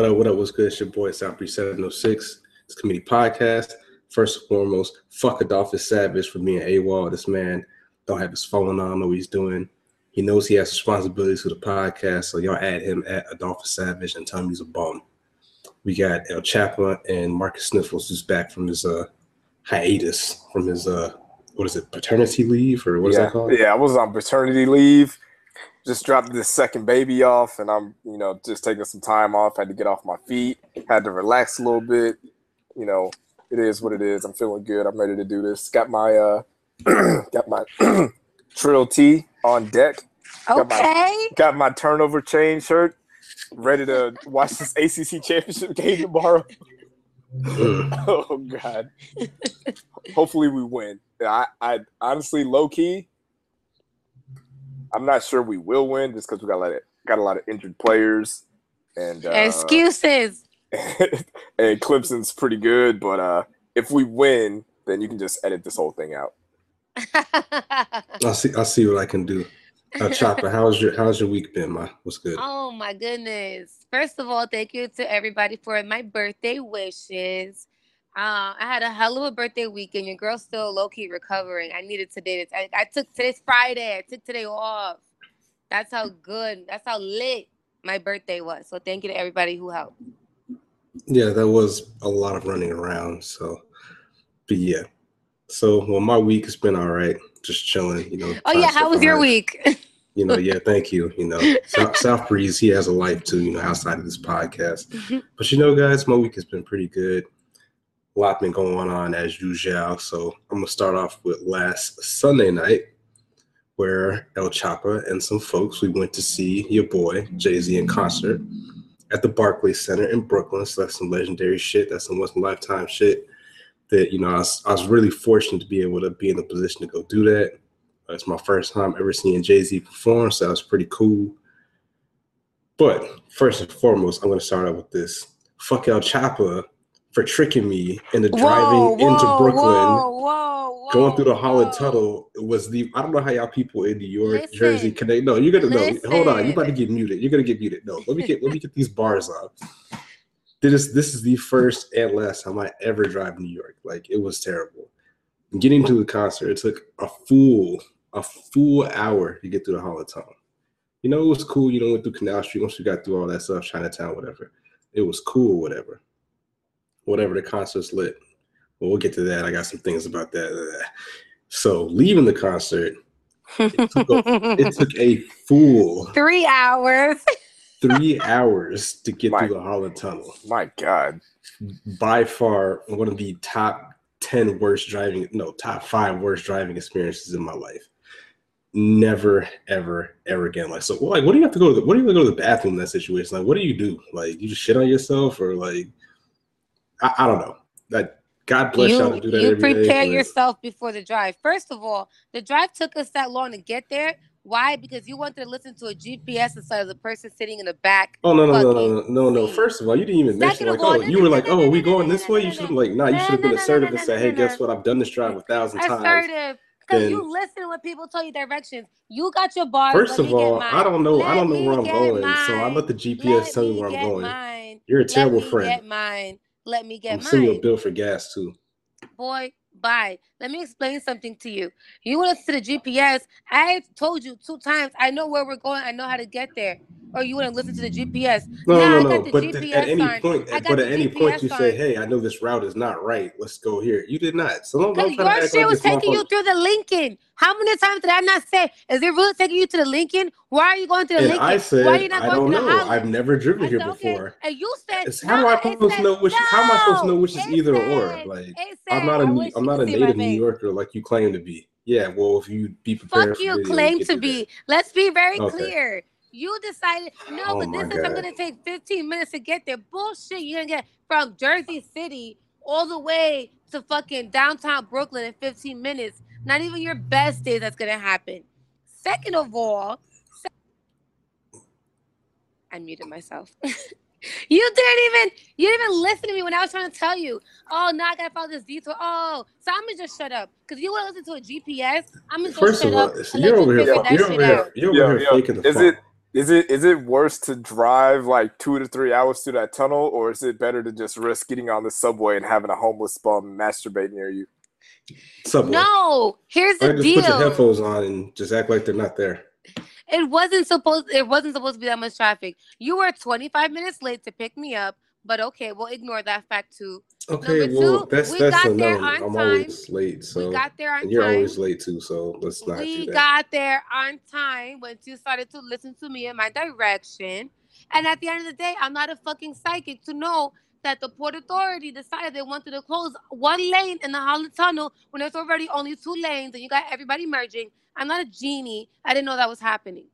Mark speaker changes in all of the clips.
Speaker 1: What up, what up, what's good? It's your boy, Southbreeze 706. It's Committee Podcast. First and foremost, fuck Adolphus Savage for being AWOL. This man don't have his phone on, know what he's doing. He knows he has responsibilities for the podcast, so y'all add him at Adolphus Savage and tell him he's a bum. We got Elle Chappa and Marcus Sniffles who's back from his uh hiatus, from his uh what is it, paternity leave or what is
Speaker 2: yeah.
Speaker 1: that called?
Speaker 2: Yeah, I was on paternity leave. Just dropped this second baby off, and I'm, you know, just taking some time off. Had to get off my feet. Had to relax a little bit. You know, it is what it is. I'm feeling good. I'm ready to do this. Got my uh, got my Trill T on deck. Got
Speaker 3: Okay.
Speaker 2: my, got my turnover chain shirt. Ready to watch this ACC championship game tomorrow. Oh God. Hopefully we win. I, I honestly low key. I'm not sure we will win just because we got a lot of got a lot of injured players and uh,
Speaker 3: Excuses.
Speaker 2: and Clemson's pretty good, but uh, if we win, then you can just edit this whole thing out.
Speaker 1: I'll see I'll see what I can do. Uh, Chopper, how's your how's your week been, ma? What's good?
Speaker 3: oh my goodness. First of all, thank you to everybody for my birthday wishes. Uh, I had a hell of a birthday weekend. Your girl's still low key recovering. I needed today. To, I, I took today's Friday. I took today off. That's how good. That's how lit my birthday was. So thank you to everybody who helped.
Speaker 1: Yeah, that was a lot of running around. So, but yeah. So, well, my week has been all right. Just chilling, you know.
Speaker 3: Oh yeah, how was your week?
Speaker 1: You know, yeah, thank you. You know, South, South Breeze, he has a life too, you know, outside of this podcast. But you know, guys, my week has been pretty good. A lot been going on as usual. So I'm gonna start off with last Sunday night, where Elle Chappa and some folks we went to see your boy Jay Z in concert at the Barclays Center in Brooklyn. So that's some legendary shit. That's some once in a lifetime shit. That you know, I was, I was really fortunate to be able to be in a position to go do that. It's my first time ever seeing Jay Z perform, so that was pretty cool. But first and foremost, I'm to start out with this. Fuck Elle Chappa for tricking me into driving into Brooklyn,
Speaker 3: Whoa, whoa, whoa,
Speaker 1: going through the Holland
Speaker 3: whoa.
Speaker 1: Tunnel. It was the I don't know how y'all people in New York,
Speaker 3: Listen.
Speaker 1: Jersey, connect. No, you're gonna know. Hold on, you're about to get muted. You're gonna get muted. No, let me get let me get these bars off. This this is the first and last time I ever drive New York. Like it was terrible. Getting to the concert, it took a full a full hour to get through the Holland Tunnel. You know, it was cool. You know, went through Canal Street once you got through all that stuff, Chinatown, whatever. It was cool, whatever. Whatever the concert's lit. Well, we'll get to that. I got some things about that. So leaving the concert, it took a, it took a full
Speaker 3: Three hours.
Speaker 1: three hours to get
Speaker 2: My-
Speaker 1: through the Holland Tunnel.
Speaker 2: My God.
Speaker 1: By far, one of the top ten worst driving, no, top five worst driving experiences in my life. Never, ever, ever again. Like, so, like, what do you have to go to? The, what do you have to go to the bathroom in that situation? Like, what do you do? Like, you just shit on yourself, or like, I, I don't know. That God bless y'all to
Speaker 3: you
Speaker 1: do that.
Speaker 3: you
Speaker 1: every day,
Speaker 3: prepare yourself before the drive. First of all, the drive took us that long to get there. Why? Because you wanted to listen to a GPS instead of the person sitting in the back.
Speaker 1: Oh no no no no no no! First of all, you didn't even mention like oh you were like oh we going this way. You should have like nah. You should have been assertive and said hey guess what I've done this drive a thousand times.
Speaker 3: Assertive. Because
Speaker 1: Then-
Speaker 3: you listen when people tell you directions. You got your bars.
Speaker 1: First of all. I don't know I don't know where I'm going, so I let the GPS tell me where I'm going. You're a terrible friend.
Speaker 3: Mine. Let me get
Speaker 1: I'm sending you a bill for gas too.
Speaker 3: Boy, bye. Let me explain something to you. You want to to the GPS. I told you two times. I know where we're going. I know how to get there. Or you want to listen to the GPS.
Speaker 1: No
Speaker 3: Yeah,
Speaker 1: no
Speaker 3: I
Speaker 1: no.
Speaker 3: got the
Speaker 1: But th- at
Speaker 3: GPS
Speaker 1: any
Speaker 3: on.
Speaker 1: point, but at any point
Speaker 3: GPS
Speaker 1: you say hey I know this route is not right. Let's go here. You did not. So don't, don't
Speaker 3: your shit
Speaker 1: like
Speaker 3: was taking you through the Lincoln. How many times did I not say, is it really taking you to the Lincoln? Why are you going to the
Speaker 1: And
Speaker 3: Lincoln?
Speaker 1: I said
Speaker 3: Why are you not
Speaker 1: I
Speaker 3: going
Speaker 1: don't
Speaker 3: to the
Speaker 1: know. I've never driven
Speaker 3: I
Speaker 1: here
Speaker 3: said, okay.
Speaker 1: before.
Speaker 3: And you said,
Speaker 1: It's, how do I supposed to know which? How am I supposed to know which is
Speaker 3: it
Speaker 1: either or? Like I'm not a
Speaker 3: I
Speaker 1: New-
Speaker 3: wish
Speaker 1: I'm not a native New. Yorker like you claim to be. Yeah, well, if you be prepared,
Speaker 3: Fuck you, claim to be. Let's be very clear. You decided, no,
Speaker 1: Oh
Speaker 3: but
Speaker 1: my
Speaker 3: this is, I'm going to take 15 minutes to get there. Bullshit. You're going to get from Jersey City all the way to fucking downtown Brooklyn in 15 minutes. Not even your best day that's going to happen. Second of all, se- I muted myself. you didn't even you didn't even listen to me when I was trying to tell you. Oh, now I gotta follow this detour. Oh, so I'm gonna just shut up because you want to listen to a GPS. I'm gonna just
Speaker 1: First
Speaker 3: shut
Speaker 1: of all,
Speaker 3: up
Speaker 1: you're
Speaker 3: let
Speaker 1: over
Speaker 3: you
Speaker 1: here.
Speaker 3: figure that
Speaker 1: You're
Speaker 3: shit
Speaker 1: over here.
Speaker 3: out.
Speaker 1: You're over here faking the
Speaker 2: is
Speaker 1: funk.
Speaker 2: it Is it is it worse to drive like two to three hours through that tunnel, or is it better to just risk getting on the subway and having a homeless bum masturbate near you?
Speaker 1: Subway.
Speaker 3: No, here's
Speaker 1: Or
Speaker 3: the
Speaker 1: just
Speaker 3: deal.
Speaker 1: put your headphones on and just act like they're not there.
Speaker 3: It wasn't supposed. It wasn't supposed to be that much traffic. You were 25 minutes late to pick me up, but okay, we'll ignore that fact too.
Speaker 1: Okay,
Speaker 3: Number
Speaker 1: well,
Speaker 3: two,
Speaker 1: that's
Speaker 3: we
Speaker 1: that's
Speaker 3: got there on
Speaker 1: I'm
Speaker 3: time.
Speaker 1: always late, so
Speaker 3: we got there on
Speaker 1: you're
Speaker 3: time.
Speaker 1: always late too. So let's not
Speaker 3: we
Speaker 1: do that.
Speaker 3: got there on time once you started to listen to me in my direction. And at the end of the day, I'm not a fucking psychic to know that the Port Authority decided they wanted to close one lane in the Holland Tunnel when there's already only two lanes and you got everybody merging. I'm not a genie. I didn't know that was happening.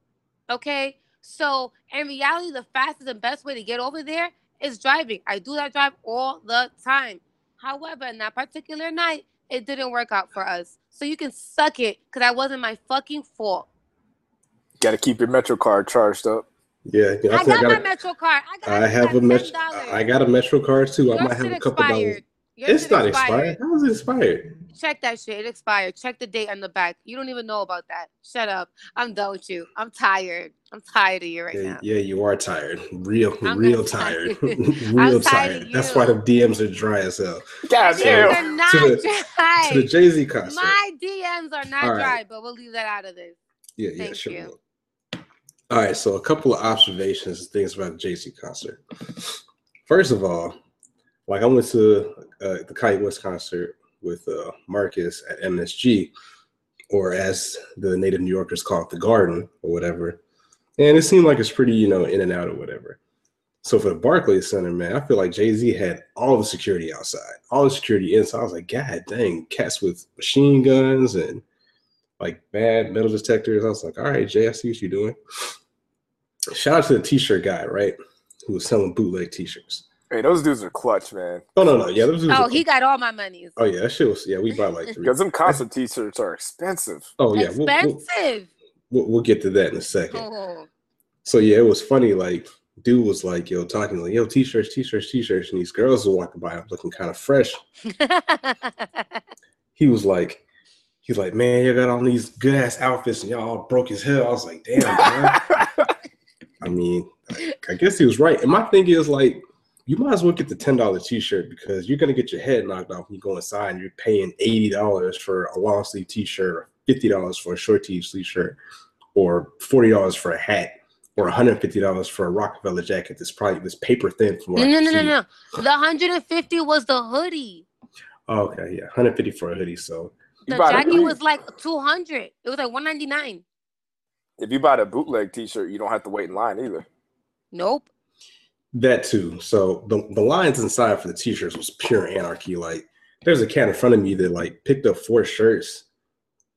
Speaker 3: Okay? So, in reality, the fastest and best way to get over there is driving. I do that drive all the time. However, in that particular night, it didn't work out for us. So you can suck it because that wasn't my fucking fault.
Speaker 2: Got to keep your Metro card charged up.
Speaker 1: Yeah, yeah,
Speaker 3: I
Speaker 1: think
Speaker 3: got my
Speaker 1: gotta-
Speaker 3: Metro card. I got.
Speaker 1: I have a metro.
Speaker 3: $10.
Speaker 1: I got a Metro card too. I might have a couple dollars.
Speaker 3: Expired. Your
Speaker 1: It's not expired. How is it expired?
Speaker 3: Check that shit. It expired. Check the date on the back. You don't even know about that. Shut up. I'm done with you. I'm tired. I'm tired of you right
Speaker 1: Yeah,
Speaker 3: now.
Speaker 1: yeah, you are tired. Real,
Speaker 3: I'm
Speaker 1: real tired.
Speaker 3: tired.
Speaker 1: real
Speaker 3: I'm tired
Speaker 1: tired. That's why the DMs are dry as hell.
Speaker 2: God
Speaker 3: These
Speaker 2: damn.
Speaker 3: are not
Speaker 1: To the-
Speaker 3: dry.
Speaker 1: To the Jay Z concert.
Speaker 3: My DMs are not
Speaker 1: All right.
Speaker 3: dry, but we'll leave that out of this.
Speaker 1: Yeah, yeah,
Speaker 3: Thank
Speaker 1: sure.
Speaker 3: you.
Speaker 1: All right, so a couple of observations and things about the Jay Z concert. First of all, like I went to uh, the Kanye West concert with uh, Marcus at MSG, or as the native New Yorkers call it, the Garden or whatever. And it seemed like it's pretty, you know, in and out or whatever. So for the Barclays Center, man, I feel like Jay Z had all the security outside, all the security inside. I was like, God dang, cats with machine guns and like bad metal detectors. I was like, all right, Jay, I see what you're doing. Shout out to the t-shirt guy, right? Who was selling bootleg t-shirts.
Speaker 2: Hey, those dudes are clutch, man.
Speaker 1: Oh no, no, yeah, those was
Speaker 3: Oh, he got all my monies.
Speaker 1: Oh yeah, that shit was yeah, we bought like three.
Speaker 2: Because them concert t-shirts are expensive.
Speaker 1: Oh yeah, we'll, we'll,
Speaker 3: Expensive.
Speaker 1: we'll, we'll get to that in a second.
Speaker 3: Oh.
Speaker 1: So yeah, it was funny. Like, dude was like, yo, talking like, yo, t-shirts, t-shirts, t-shirts, and these girls were walking by, looking kind of fresh. He was like, he's like, man, you got all these good ass outfits, and y'all broke his hell. I was like, damn, man. I mean, I guess he was right. And my thing is like, you might as well get the ten dollar t-shirt because you're gonna get your head knocked off when you go inside and you're paying eighty dollars for a long sleeve t-shirt, fifty dollars for a short sleeve t-shirt, or forty dollars for a hat, or hundred fifty dollars for a Rockefeller jacket. That's probably this paper thin from
Speaker 3: no,
Speaker 1: what I
Speaker 3: no, no, no, no. The 150 was the hoodie.
Speaker 1: Oh, okay, yeah, hundred fifty for a hoodie. So
Speaker 3: The jacket was like 200. It was like 199.
Speaker 2: if you buy the bootleg t-shirt, you don't have to wait in line either.
Speaker 3: Nope.
Speaker 1: That too. So the, the lines inside for the t-shirts was pure anarchy. Like there's a cat in front of me that like picked up four shirts,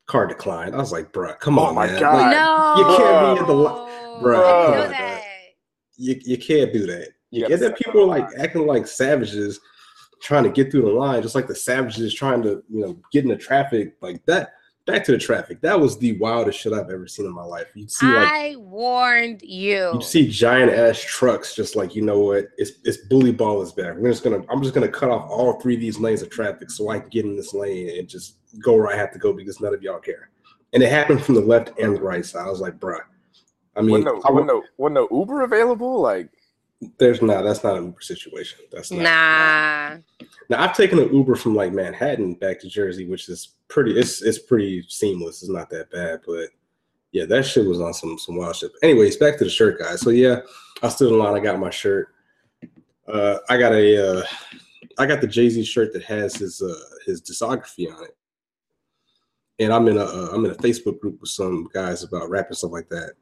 Speaker 1: card declined. I was like, bruh, come
Speaker 2: Oh
Speaker 1: on,
Speaker 2: my
Speaker 1: man.
Speaker 2: God.
Speaker 1: Like,
Speaker 3: no.
Speaker 1: you can't be at the li- Bruh,
Speaker 3: I know
Speaker 2: on,
Speaker 3: that.
Speaker 1: you, you can't do that.
Speaker 2: You
Speaker 1: You get that people are like acting like savages trying to get through the line, just like the savages trying to, you know, get in the traffic. Like that, back to the traffic. That was the wildest shit I've ever seen in my life. You'd see like
Speaker 3: I warned you.
Speaker 1: You see giant ass trucks, just like you know what? It's it's bully ball is back. We're just gonna I'm just gonna cut off all three of these lanes of traffic so I can get in this lane and just go where I have to go because none of y'all care. And it happened from the left and the right side. I was like, bruh. I mean,
Speaker 2: Wasn't no,
Speaker 1: I-
Speaker 2: wasn't no, wasn't no Uber available? Like,
Speaker 1: there's not that's not an Uber situation. That's not,
Speaker 3: Nah.
Speaker 1: Now I've taken an Uber from like Manhattan back to Jersey, which is pretty. It's it's pretty seamless. It's not that bad, but yeah, that shit was on some some wild shit. Anyways, back to the shirt, guys. So yeah, I stood in line. I got my shirt. Uh, I got a uh, I got the Jay Z shirt that has his uh, his discography on it, and I'm in a uh, I'm in a Facebook group with some guys about rap and stuff like that.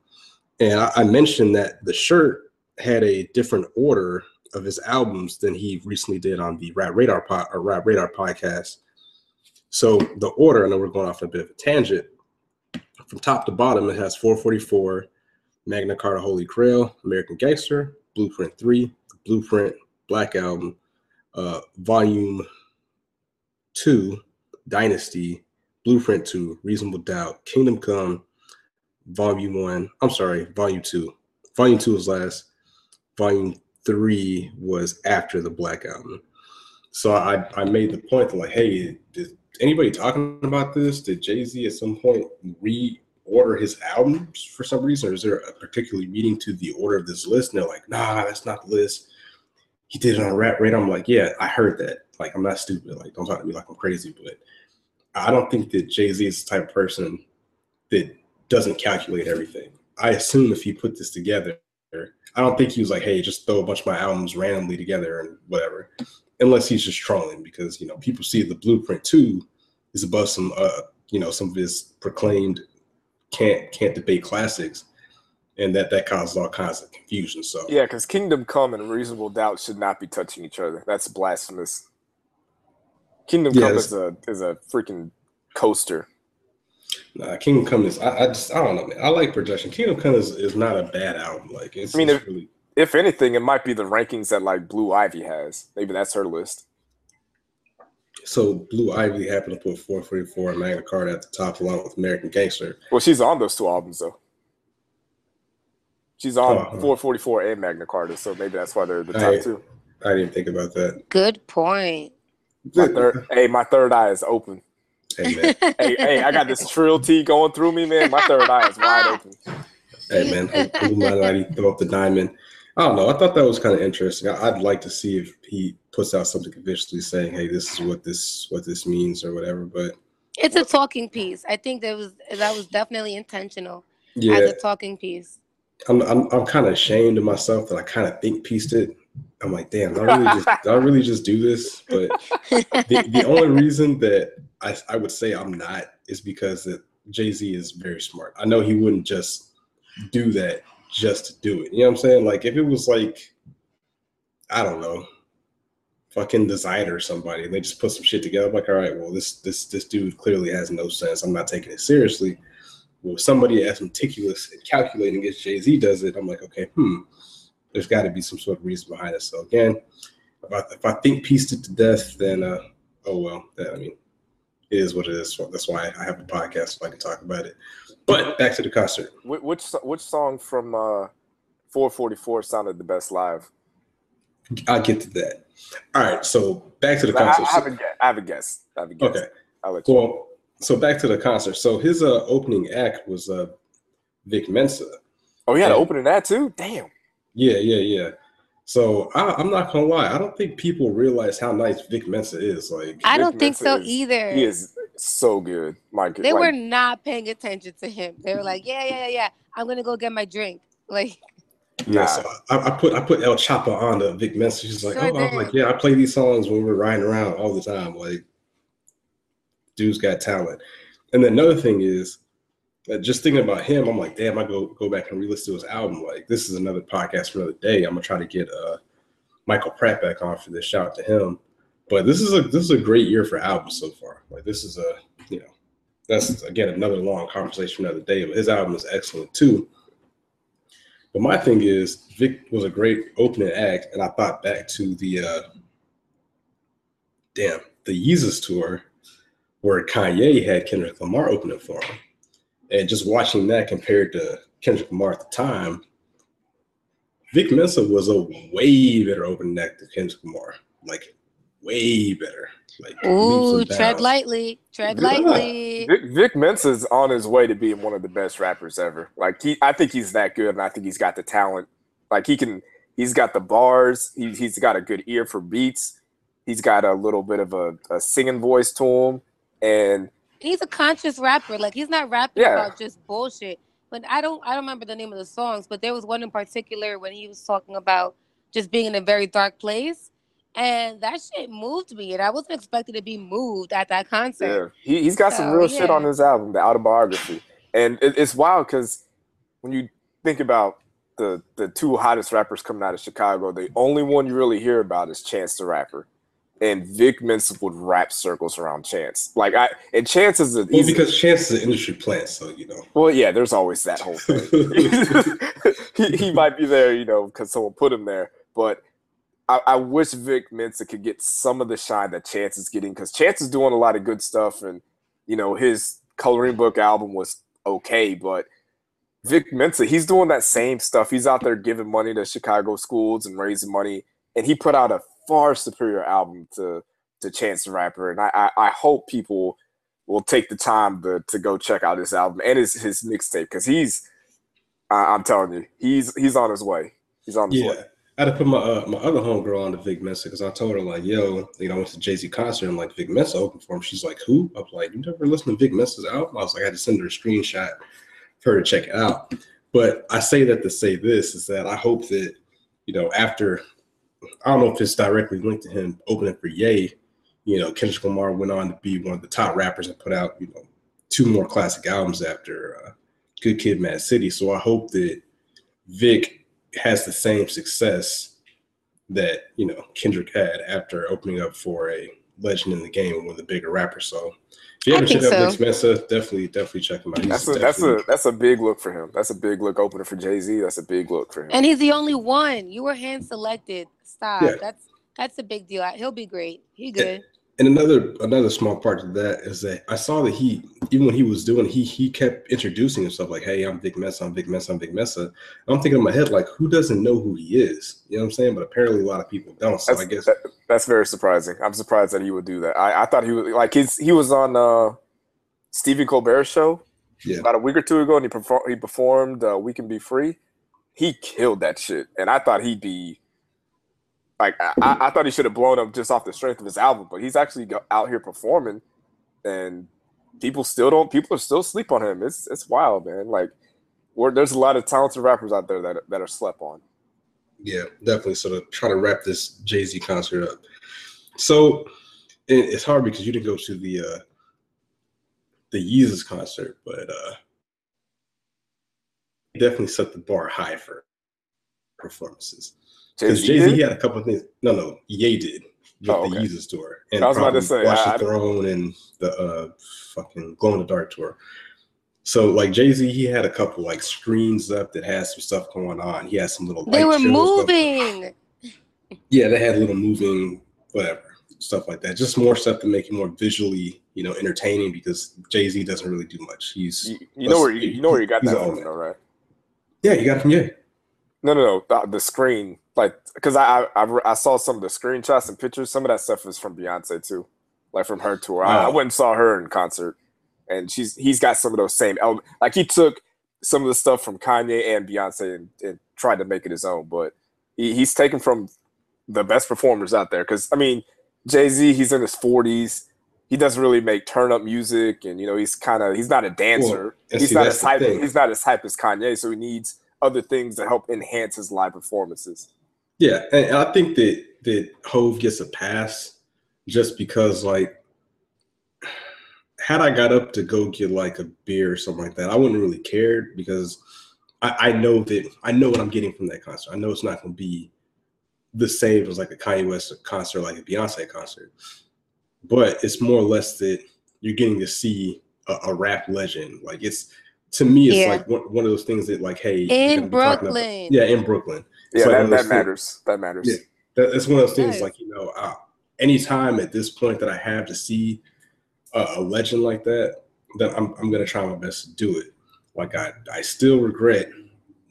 Speaker 1: And I, I mentioned that the shirt had a different order of his albums than he recently did on the Rap Radar pod, or Rap Radar podcast. So the order, I know we're going off a bit of a tangent. From top to bottom, it has 444, Magna Carta Holy Grail, American Gangster, Blueprint 3, Blueprint, Black Album, uh, Volume 2, Dynasty, Blueprint 2, Reasonable Doubt, Kingdom Come, Volume 1. I'm sorry, Volume 2. Volume 2 is last. Volume 3 was after the Black Album. So I, I made the point like, hey, did anybody talking about this? Did Jay Z at some point re order his albums for some reason, or is there a particular meaning to the order of this list? And they're like, nah, that's not the list. He did it on rap radar. I'm like, yeah, I heard that. Like, I'm not stupid. Like, don't talk to me like I'm crazy, but I don't think that Jay Z is the type of person that doesn't calculate everything. I assume if he put this together, I don't think he was like, hey, just throw a bunch of my albums randomly together and whatever. Unless he's just trolling because you know people see the Blueprint 2 is above some uh you know some of his proclaimed can't can't debate classics and that that causes all kinds of confusion so.
Speaker 2: Yeah because kingdom come and reasonable doubt should not be touching each other. That's blasphemous. Kingdom yeah, come is a is a freaking coaster
Speaker 1: Nah, Kingdom Come is I, I, just I don't know, man. I like Projection. Kingdom Come is, is not a bad album. Like it's
Speaker 2: I mean if, really... if anything, it might be the rankings that like Blue Ivy has. Maybe that's her list.
Speaker 1: So Blue Ivy happened to put 444 and Magna Carta at the top along with American Gangster.
Speaker 2: Well, she's on those two albums though. She's on uh-huh. 444 and Magna Carta, so maybe that's why they're the top I, two.
Speaker 1: I didn't think about that.
Speaker 3: Good point.
Speaker 2: My third, hey, my third eye is open. Hey, hey, hey, I got this Trill T going through me, man. My third eye is wide open.
Speaker 1: Hey, man, oh, oh Illuminati throw up the diamond. I don't know. I thought that was kind of interesting. I'd like to see if he puts out something officially saying, "Hey, this is what this what this means" or whatever. But
Speaker 3: it's a talking piece. I think that was that was definitely intentional yeah. as a talking piece.
Speaker 1: I'm I'm, I'm kind of ashamed of myself that I kind of think pieced it I'm like, damn, I really just I really just do this. But the, the only reason that I, I would say I'm not is because that Jay Z is very smart. I know he wouldn't just do that just to do it. You know what I'm saying? Like if it was like, I don't know, fucking designer or somebody, and they just put some shit together. I'm like, all right, well, this this this dude clearly has no sense. I'm not taking it seriously. Well, somebody as meticulous and calculating as Jay Z does it, I'm like, okay, hmm there's got to be some sort of reason behind it. So again, if I, if I think pieced it to death, then uh, oh well. I mean, it is what it is. So that's why I have a podcast so I can talk about it. But back to the concert.
Speaker 2: Which which song from uh, 444 sounded the best live?
Speaker 1: I'll get to that. All right, so back to the concert. I,
Speaker 2: I, have, a guess. I have a guess. I have a guess.
Speaker 1: Okay. I'll let you well, know. so back to the concert. So his uh, opening act was uh, Vic Mensa.
Speaker 2: Oh, he had an opening act too? Damn.
Speaker 1: Yeah, yeah, yeah. So I, am not gonna lie. I don't think people realize how nice Vic Mensa is. Like
Speaker 3: I don't think
Speaker 2: Mensa
Speaker 3: so
Speaker 2: is,
Speaker 3: either.
Speaker 2: He is so good. My
Speaker 3: they
Speaker 2: like,
Speaker 3: were not paying attention to him. They were like, yeah, yeah, yeah. I'm gonna go get my drink. Like
Speaker 1: yeah, so I, I, put I put Elle Chappa on the Vic Mensa. She's like, sure oh, I'm like, yeah, I play these songs when we're riding around all the time. Like, dude's got talent. And then another thing is, just thinking about him, I'm like, damn, I go go back and re-listen to his album. Like, this is another podcast for another day. I'm gonna try to get uh Michael Pratt back on for this. Shout out to him. But this is a this is a great year for albums so far. Like, this is a you know, that's again another long conversation for another day. But his album is excellent too. But my thing is, Vic was a great opening act, and I thought back to the uh damn the Yeezus tour where Kanye had Kendrick Lamar opening for him and just watching that compared to Kendrick Lamar at the time, Vic Mensa was a way better opening act than Kendrick Lamar. Like way better. Like
Speaker 3: Ooh, tread lightly. Tread lightly.
Speaker 2: Vic, Vic Mensa's on his way to being one of the best rappers ever. Like he I think he's that good and I think he's got the talent. Like he can he's got the bars, he, he's got a good ear for beats. He's got a little bit of a, a singing voice to him. And
Speaker 3: he's a conscious rapper. Like he's not rapping yeah. about just bullshit. But I don't I don't remember the name of the songs, but there was one in particular when he was talking about just being in a very dark place. And that shit moved me, and I wasn't expected to be moved at that concert.
Speaker 2: Yeah, he, he's got so, some real yeah. shit on his album, the autobiography, and it, it's wild because when you think about the the two hottest rappers coming out of Chicago, the only one you really hear about is Chance the Rapper and Vic Mensa would rap circles around Chance. Like I and Chance is a
Speaker 1: well, because Chance is an industry plant, so you know.
Speaker 2: Well, yeah, there's always that whole thing. he, he might be there, you know, because someone put him there. But I, I, wish Vic Mensa could get some of the shine that Chance is getting because Chance is doing a lot of good stuff, and you know his coloring book album was okay, but Vic Mensa, he's doing that same stuff. He's out there giving money to Chicago schools and raising money, and he put out a far superior album to to Chance the Rapper, and I, I, I hope people will take the time to to go check out this album and his his mixtape because he's I, I'm telling you he's he's on his way. He's on his
Speaker 1: Yeah.
Speaker 2: way.
Speaker 1: I had to put my uh, my other homegirl on to Vic Mensa because I told her like, yo, you know, I went to Jay Z concert and like Vic Mensa opened for him. She's like, who? I was like, you never listened to Vic Mensa's album? I was like, I had to send her a screenshot for her to check it out. But I say that to say this is that I hope that you know after I don't know if it's directly linked to him opening for Ye, you know, Kendrick Lamar went on to be one of the top rappers and put out you know two more classic albums after uh, Good Kid, Mad City. So I hope that Vic has the same success that you know Kendrick had after opening up for a legend in the game, one of the bigger rappers. So if you
Speaker 3: I
Speaker 1: ever check
Speaker 3: think
Speaker 1: out
Speaker 3: so.
Speaker 1: Vic Mensa, definitely definitely check him out. He's
Speaker 2: That's a that's a that's a big look for him. That's a big look opener for Jay Z. That's a big look for him.
Speaker 3: And he's the only one. You were hand selected. Stop.
Speaker 1: Yeah.
Speaker 3: That's that's a big deal. He'll be great. He good.
Speaker 1: And another another small part of that is that I saw that he even when he was doing he he kept introducing himself like, "Hey, I'm Vic Mensa, I'm Vic Mensa, I'm Vic Mensa." I'm thinking in my head like, who doesn't know who he is? You know what I'm saying? But apparently a lot of people don't. So
Speaker 2: That's,
Speaker 1: I guess
Speaker 2: that- that's very surprising. I'm surprised that he would do that. I, I thought he was like his he was on uh Stephen Colbert's show
Speaker 1: Yeah.
Speaker 2: about a week or two ago, and he performed he performed uh, "We Can Be Free." He killed that shit, and I thought he'd be like I, I- thought he should have blown up just off the strength of his album, but he's actually out here performing, and people still don't people are still sleep on him. It's it's wild, man. Like there's a lot of talented rappers out there that that are slept on.
Speaker 1: Yeah, definitely. So to try to wrap this Jay Z concert up. So it, it's hard because you didn't go to the uh the Yeezus concert, but uh definitely set the bar high for performances. Because
Speaker 2: Jay-Z
Speaker 1: Jay Z
Speaker 2: did?
Speaker 1: had a couple of things. No, no, Ye did with
Speaker 2: Oh,
Speaker 1: the
Speaker 2: okay.
Speaker 1: Yeezus tour, and
Speaker 2: I was about to
Speaker 1: probably
Speaker 2: say,
Speaker 1: Watch
Speaker 2: I-
Speaker 1: the Throne and the uh fucking Glow in the Dark tour. So like Jay Z, he had a couple like screens up that had some stuff going on. He had some little.
Speaker 3: They
Speaker 1: light
Speaker 3: were
Speaker 1: shows up.
Speaker 3: moving.
Speaker 1: Yeah, they had little moving, whatever stuff like that. Just more stuff to make it more visually, you know, entertaining because Jay Z doesn't really do much. He's
Speaker 2: You, you know where you, you know where you got that from,
Speaker 1: old
Speaker 2: though, right?
Speaker 1: yeah, you got it from yeah.
Speaker 2: No, no, no. The, the screen, like, because I, I I saw some of the screenshots and pictures. Some of that stuff is from Beyonce too, like from her tour. I, I went and saw her in concert, and she's he's got some of those same elements. Like he took some of the stuff from Kanye and Beyonce and, and tried to make it his own, but he, he's taken from the best performers out there. Because I mean, Jay Z, he's in his forties. He doesn't really make turn up music, and you know he's kind of he's not a dancer.
Speaker 1: and
Speaker 2: he's
Speaker 1: see,
Speaker 2: not as hype. He's not as hype as Kanye, so he needs other things to help enhance his live performances.
Speaker 1: Yeah, and, I think that that Hove gets a pass just because like had I got up to go get like a beer or something like that, I wouldn't really care because I, I know that I know what I'm getting from that concert. I know it's not gonna be the same as like a Kanye West concert, like a Beyonce concert. But it's more or less that you're getting to see a, a rap legend. Like it's to me, it's
Speaker 3: Yeah.
Speaker 1: like one, one of those things that like, hey,
Speaker 3: In
Speaker 1: gonna be talking about-
Speaker 3: Brooklyn.
Speaker 1: yeah, in Brooklyn. It's
Speaker 2: Yeah,
Speaker 1: like
Speaker 2: that, that matters. That matters.
Speaker 1: Yeah. that, that's one of those things
Speaker 3: Nice.
Speaker 1: like you know uh, anytime at this point that i have to see a, a legend like that then I'm, I'm going to try my best to do it like i i still regret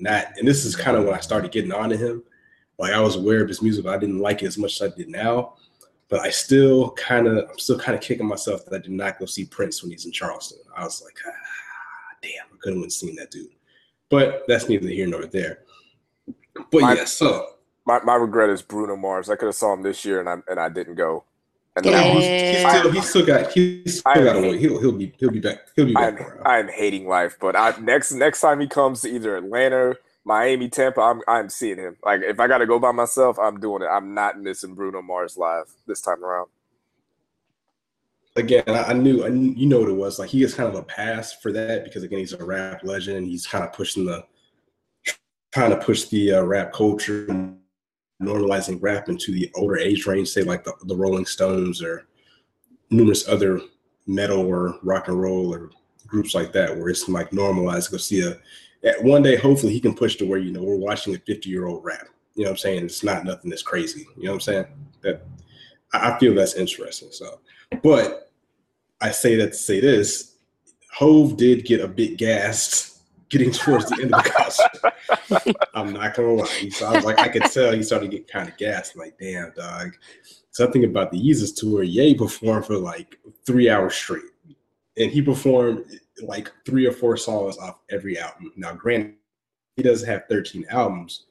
Speaker 1: not and this is kind of when i started getting on to him like i was aware of his music but i didn't like it as much as i did now but i still kind of i'm still kind of kicking myself that i did not go see prince when he's in charleston i was like ah, damn i couldn't have seen that dude but that's neither here nor there but
Speaker 2: My-
Speaker 1: yeah so
Speaker 2: My, my regret is Bruno Mars. I could have saw him this year and I and I didn't go. And
Speaker 3: Yeah.
Speaker 2: now
Speaker 1: He's, he's still, he's still got he's still got a way. He'll he'll be he'll be back. He'll be
Speaker 2: I'm
Speaker 1: back.
Speaker 2: I'm hating life. But I next next time he comes to either Atlanta, Miami, Tampa, I'm I'm seeing him. Like if I gotta go by myself, I'm doing it. I'm not missing Bruno Mars live this time around.
Speaker 1: Again, I, knew I you know what it was. Like he gets kind of a pass for that because again he's a rap legend. He's kind of pushing the trying to push the uh, rap culture, normalizing rap into the older age range. Say like the, the Rolling Stones or numerous other metal or rock and roll or groups like that, where it's like normalized. Go see a one day. Hopefully, he can push to where you know we're watching a fifty year old rap. You know what I'm saying? It's not nothing that's crazy. You know what I'm saying? That I feel that's interesting. So, but I say that to say this: Hove did get a bit gassed getting towards the end of the concert. I'm not gonna lie. So I was like, I could tell he started to get kind of gassed. I'm like, damn, dog. Something about the Yeezus tour, Ye performed for like three hours straight. and he performed like three or four songs off every album. Now, granted, he doesn't have 13 albums,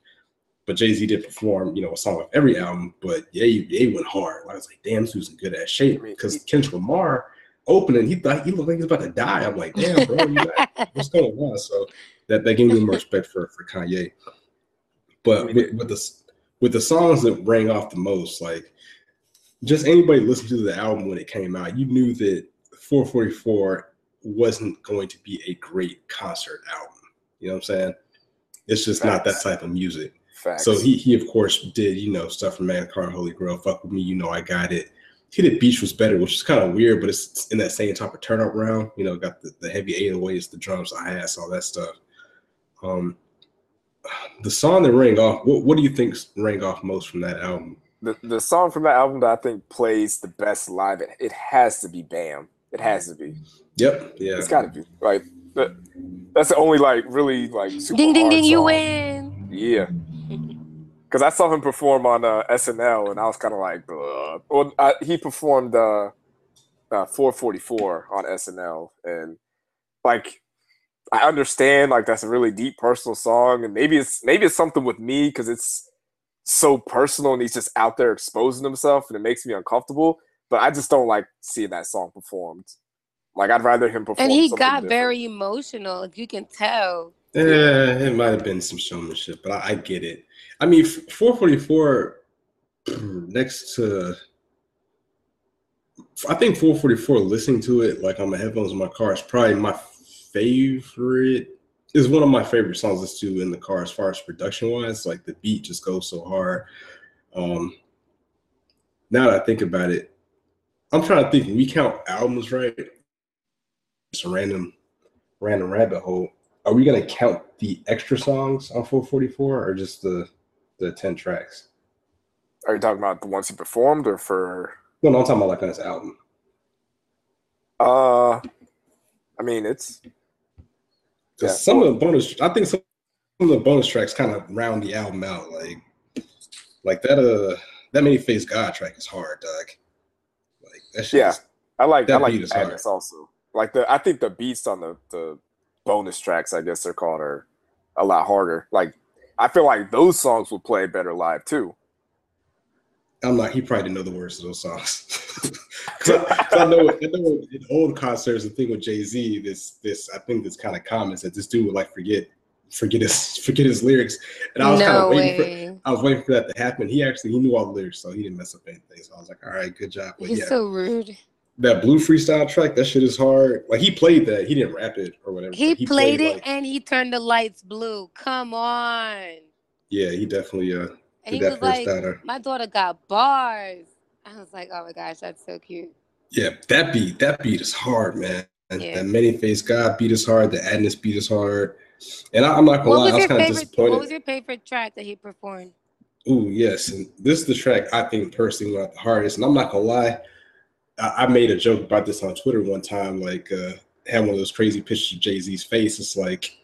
Speaker 1: but Jay Z did perform, you know, a song off every album. But yeah, Ye went hard. I was like, damn, this was in good ass shape. Because Kendrick Lamar opening, he thought he looked like he was about to die. I'm like, damn, bro, what's going on? So that, that gave me more respect for for Kanye. But with, with the with the songs that rang off the most, like just anybody listening to the album when it came out, you knew that 444 wasn't going to be a great concert album. You know what I'm saying? It's just Facts. not that type of music. Facts. So he he of course did you know stuff from Magna Carta Holy Grail. Fuck with me, you know I got it. He did Beach was better, which is kind of weird, but it's in that same type of turn up round. You know, got the, the heavy 808s, the drums, the hi-hats, all that stuff. Um, the song that rang off. What what do you think rang off most from that album?
Speaker 2: The the song from that album that I think plays the best live. It, it has to be Bam. It has to be.
Speaker 1: Yep. Yeah.
Speaker 2: It's got to be right. that's the only like really like
Speaker 3: ding ding ding. Song. You win.
Speaker 2: Yeah. Because I saw him perform on uh, SNL and I was kind of like, Ugh. well, I, he performed uh, uh, 444 on SNL and like I understand like that's a really deep personal song and maybe it's maybe it's something with me because it's so personal and he's just out there exposing himself and it makes me uncomfortable. But I just don't like seeing that song performed. Like I'd rather him perform.
Speaker 3: And he got different. very emotional. You can tell.
Speaker 1: Yeah, it might have been some showmanship, but I, I get it. I mean, 444 next to I think 444 listening to it like on my headphones in my car is probably my favorite is one of my favorite songs listen to in the car as far as production wise. Like the beat just goes so hard. Um now that I think about it, I'm trying to think we count albums right. It's a random random rabbit hole. Are we gonna count the extra songs on 444 or just the the 10 tracks?
Speaker 2: Are you talking about the ones he performed or for
Speaker 1: no, no, I'm talking about like on his album.
Speaker 2: Uh I mean it's
Speaker 1: yeah. some of the bonus I think some of the bonus tracks kind of round the album out. Like like that uh that many face God track is hard, Doug.
Speaker 2: Like that shit Yeah. Is, I like I like Madness also. Like the I think the beats on the the bonus tracks, I guess they're called, are a lot harder. Like I feel like those songs would play better live too.
Speaker 1: I'm not. He probably didn't know the words to those songs. I, I, know, I know in old concerts, the thing with Jay Z, this, this, I think this kind of common that this dude would like forget, forget his, forget his lyrics, and I was no kind of waiting way. for, I was waiting for that to happen. He actually, he knew all the lyrics, so he didn't mess up anything. So I was like, all right, good job.
Speaker 3: But He's yeah. so rude
Speaker 1: that blue freestyle track, that shit is hard. Like he played that, he didn't rap it or whatever.
Speaker 3: He, he played, played, it like, and he turned the lights blue. Come on.
Speaker 1: Yeah, he definitely uh
Speaker 3: and he was like, my daughter got bars. I was like, oh my gosh, that's so cute.
Speaker 1: Yeah, that beat, that beat is hard, man. Yeah. That many face God beat is hard. The Adnis beat is hard. And I, am not gonna what lie, I was kind of disappointed.
Speaker 3: What was your favorite track that he performed?
Speaker 1: Oh yes, and this is the track I think personally went the hardest. And I'm not gonna lie, I, made a joke about this on Twitter one time, like uh, had one of those crazy pictures of Jay Z's face. It's like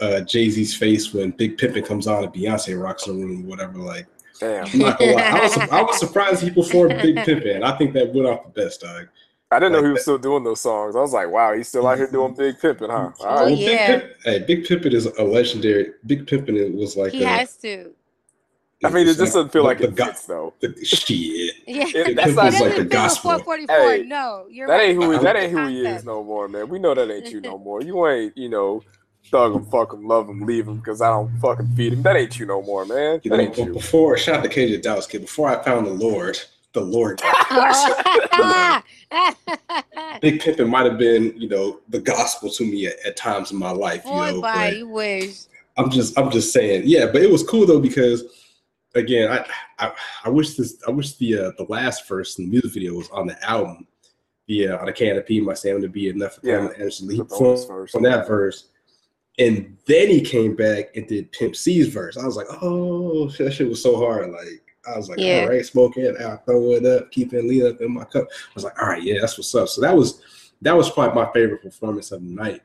Speaker 1: uh, Jay Z's face when Big Pimpin' comes on and Beyonce rocks the room, whatever. Like,
Speaker 2: damn, I'm not
Speaker 1: gonna lie. I was I was surprised he performed Big Pimpin'. I think that went off the best, dog.
Speaker 2: I didn't like know he was that. still doing those songs. I was like, wow, he's still out here doing Big Pimpin', huh?
Speaker 3: All right. Oh, yeah.
Speaker 1: Big hey, Big Pimpin' is a legendary. Big Pimpin' was like
Speaker 3: he a, has to.
Speaker 2: I mean, it just doesn't feel like, it fits though.
Speaker 1: The, shit.
Speaker 3: Yeah, it, that's not like the gospel. Hey, no, you're
Speaker 2: that
Speaker 3: right.
Speaker 2: ain't who he, that ain't who he is no more, man. We know that ain't you no more. You ain't, you know, thug him, fuck him, love him, leave him because I don't fucking feed him. That ain't you no more, man. You that know, ain't you.
Speaker 1: Before shout out to KJ Dallas kid. Before I found the Lord, the Lord. Oh. Big Pimpin' might have been, you know, the gospel to me at, at times in my life. You Boy, know,
Speaker 3: bye, you wish.
Speaker 1: I'm just, I'm just saying, yeah. But it was cool though because again, I, I, I wish this, I wish the uh, the last verse in the music video was on the album. The uh, on the canopy, my Sam to be enough for yeah, Anderson. He performed on that verse, and then he came back and did Pimp C's verse. I was like, oh, that shit was so hard. Like I was like, yeah. all right, smoke it, I'll throw it up, keep it lead up in my cup. I was like, all right, yeah, that's what's up. So that was that was probably my favorite performance of the night.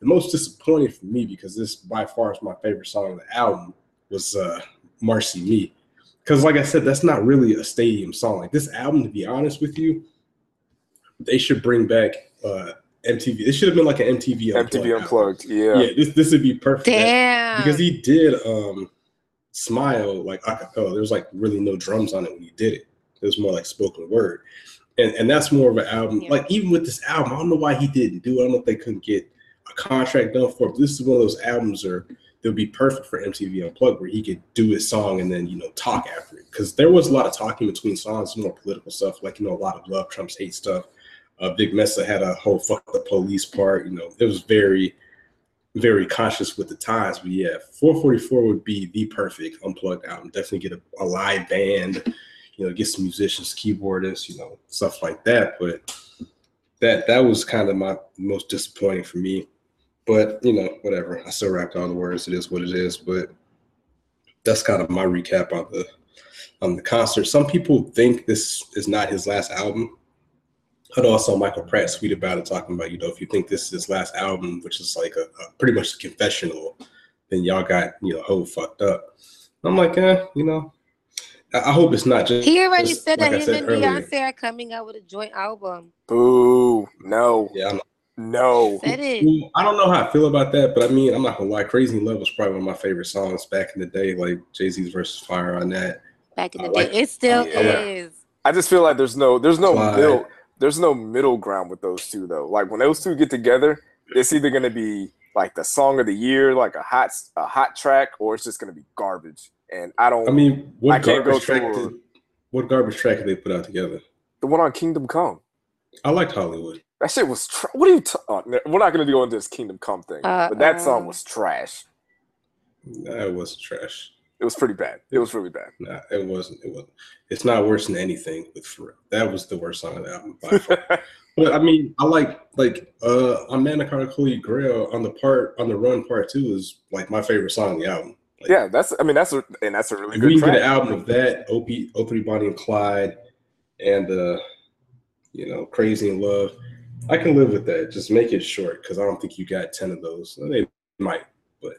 Speaker 1: The most disappointing for me because this by far is my favorite song on the album was uh Marcy Me. Because, like I said, that's not really a stadium song. Like this album, to be honest with you, they should bring back uh, MTV. This should have been like an MTV unplugged.
Speaker 2: MTV
Speaker 1: album.
Speaker 2: Unplugged. Yeah.
Speaker 1: Yeah, this this would be perfect.
Speaker 3: Damn.
Speaker 1: because he did um smile like acapella. There was like really no drums on it when he did it. It was more like spoken word, and and that's more of an album.
Speaker 3: Yeah.
Speaker 1: Like even with this album, I don't know why he didn't do. it. I don't know if they couldn't get a contract done for. it. But this is one of those albums where they'll be perfect for MTV Unplugged, where he could do his song and then you know talk after it. Because there was a lot of talking between songs, more political stuff, like you know a lot of love Trump's hate stuff. Uh, Vic Mensa had a whole fuck the police part. You know, it was very very conscious with the times. But yeah, 444 would be the perfect unplugged album. Definitely get a, a live band, you know, get some musicians, keyboardists, you know, stuff like that. But that that was kind of my most disappointing for me. But you know, whatever. I still rapped all the words. It is what it is. But that's kind of my recap on the on the concert. Some people think this is not his last album. I also Michael Pratt tweet about it, talking about, you know, if you think this is his last album, which is like a, a pretty much a confessional, then y'all got, you know, whole fucked up. I'm like, eh, you know, I, I hope it's not just.
Speaker 3: he already
Speaker 1: just
Speaker 3: said
Speaker 1: like
Speaker 3: that
Speaker 1: I
Speaker 3: him
Speaker 1: said
Speaker 3: and
Speaker 1: earlier.
Speaker 3: Beyonce are coming out with a joint album.
Speaker 2: Boo. No.
Speaker 1: Yeah, I'm,
Speaker 2: No.
Speaker 3: Said it.
Speaker 1: I don't know how I feel about that, but I mean, I'm not gonna lie. Crazy in Love was probably one of my favorite songs back in the day, like Jay Z's versus Fire on that.
Speaker 3: Back in
Speaker 1: I
Speaker 3: the
Speaker 1: like-
Speaker 3: day. It still
Speaker 2: Yeah.
Speaker 3: is.
Speaker 2: I just feel like there's no there's no
Speaker 1: Clyde.
Speaker 2: middle there's no middle ground with those two though. Like when those two get together, it's either gonna be like the song of the year, like a hot a hot track, or it's just gonna be garbage. And I don't.
Speaker 1: I mean, what
Speaker 2: I can't
Speaker 1: garbage
Speaker 2: go
Speaker 1: track? Did, what garbage track did they put out together?
Speaker 2: the one on Kingdom Come.
Speaker 1: I liked Hollywood.
Speaker 2: That shit was. Tra- what are you? T- oh, we're not gonna go into this Kingdom Come thing,
Speaker 3: Uh,
Speaker 2: but that song
Speaker 3: uh.
Speaker 2: was trash.
Speaker 1: That was trash.
Speaker 2: It was pretty bad. It was really bad.
Speaker 1: Nah, it wasn't. It wasn't. It's not worse than anything with Pharrell. That was the worst song on the album. By far. but I mean, I like like uh on Manic Holy Grail on the part on the run part two is like my favorite song on the album. Like,
Speaker 2: yeah, that's. I mean, that's a and that's a really
Speaker 1: If
Speaker 2: good
Speaker 1: we can
Speaker 2: track.
Speaker 1: get an album of that, Opie, Opie, Bonnie and Clyde, and uh, you know, Crazy in Love, I can live with that. Just make it short because I don't think you got ten of those. They might, but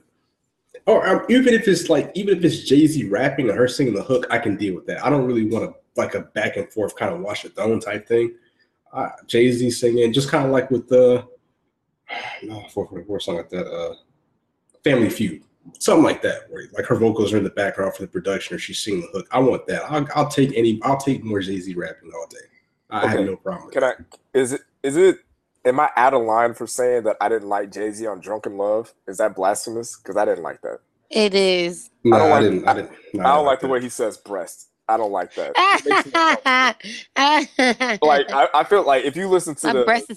Speaker 1: or um, even if it's like even if it's Jay Z rapping and her singing the hook, I can deal with that. I don't really want to like a back and forth kind of wash it down type thing. Uh, Jay Z singing, just kind of like with the no four forty four song like that. Uh, Family Feud something like that, where like her vocals are in the background for the production, or she's singing the hook. I want that. I'll, I'll take any. I'll take more Jay Z rapping all day. I have no problem. With
Speaker 2: Can I? Is it? Is it? Am I out of line for saying that I didn't like Jay Z on Drunk in Love? Is that blasphemous? Because I didn't like that.
Speaker 3: It is.
Speaker 1: No,
Speaker 2: I don't
Speaker 1: I,
Speaker 2: like-
Speaker 1: didn't. I didn't. no,
Speaker 2: I don't like
Speaker 1: that.
Speaker 2: the way he says breast. I don't like that. It makes me uncomfortable.
Speaker 3: like
Speaker 2: like I, I feel like if you listen to
Speaker 3: my
Speaker 2: the,
Speaker 3: breast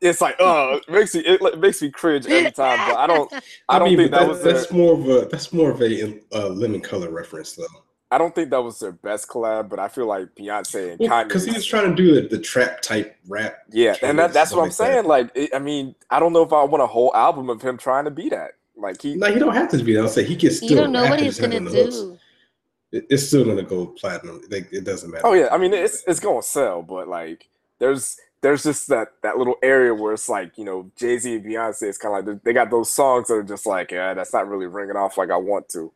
Speaker 2: it's like oh, it makes me it, it makes me cringe every time. But I don't I don't
Speaker 1: mean,
Speaker 2: think
Speaker 1: but
Speaker 2: that was
Speaker 1: that's
Speaker 2: their,
Speaker 1: more of a that's more of a uh, living color reference though.
Speaker 2: I don't think that was their best collab. But I feel like Beyonce and Kanye
Speaker 1: Because he was trying to do the, the trap type rap.
Speaker 2: Yeah, and that, that's what I'm
Speaker 1: like that.
Speaker 2: saying. Like, it, I mean, I don't know if I want a whole album of him trying to be that. Like he,
Speaker 1: No, he don't have to be. That. I'll say he can still.
Speaker 3: You don't know what he's gonna
Speaker 1: the hooks.
Speaker 3: do.
Speaker 1: It- it's still gonna go platinum. Like it doesn't matter.
Speaker 2: oh yeah, I mean, it's it's gonna sell, but like, there's there's just that that little area where it's like, you know, Jay Z and Beyonce. It's kind of like they got those songs that are just like, yeah, that's not really ringing off like I want to.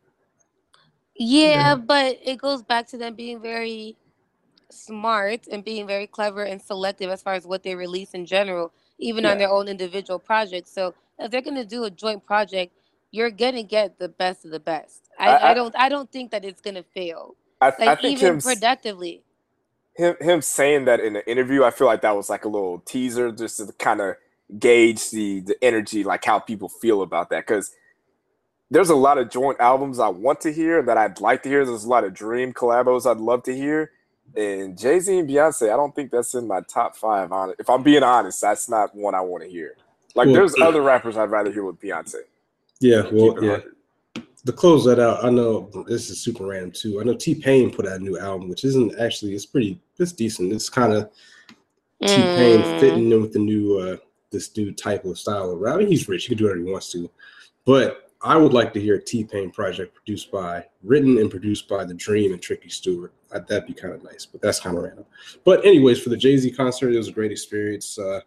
Speaker 3: Yeah, but it goes back to them being very smart and being very clever and selective as far as what they release in general, even
Speaker 2: Yeah.
Speaker 3: on their own individual projects. So if they're gonna do a joint project, you're gonna get the best of the best. I,
Speaker 2: I-
Speaker 3: I, don't I don't think that it's gonna fail.
Speaker 2: I,
Speaker 3: Like
Speaker 2: I think
Speaker 3: even
Speaker 2: him
Speaker 3: productively.
Speaker 2: him him saying that in an interview, I feel like that was like a little teaser just to kind of gauge the the energy, like how people feel about that. Because there's a lot of joint albums I want to hear that I'd like to hear. There's a lot of dream collabos I'd love to hear. And Jay Z and Beyonce, I don't think that's in my top five. On if I'm being honest, that's not one I want to hear. Like
Speaker 1: Well,
Speaker 2: there's other rappers I'd rather hear with Beyonce.
Speaker 1: Yeah,
Speaker 2: Keep
Speaker 1: well, yeah.
Speaker 2: 100.
Speaker 1: To close that out, I know this is super random too. I know T Pain put out a new album, which isn't actually. It's pretty. It's decent. It's kind of T Pain
Speaker 3: Mm.
Speaker 1: fitting in with the new uh this new type of style of rap. I mean, he's rich; he can do whatever he wants to. But I would like to hear a T Pain project produced by, written and produced by The Dream and Tricky Stewart. Uh, that'd be kind of nice, but that's kind of random. But anyways, for the Jay Z concert, it was a great experience. Uh,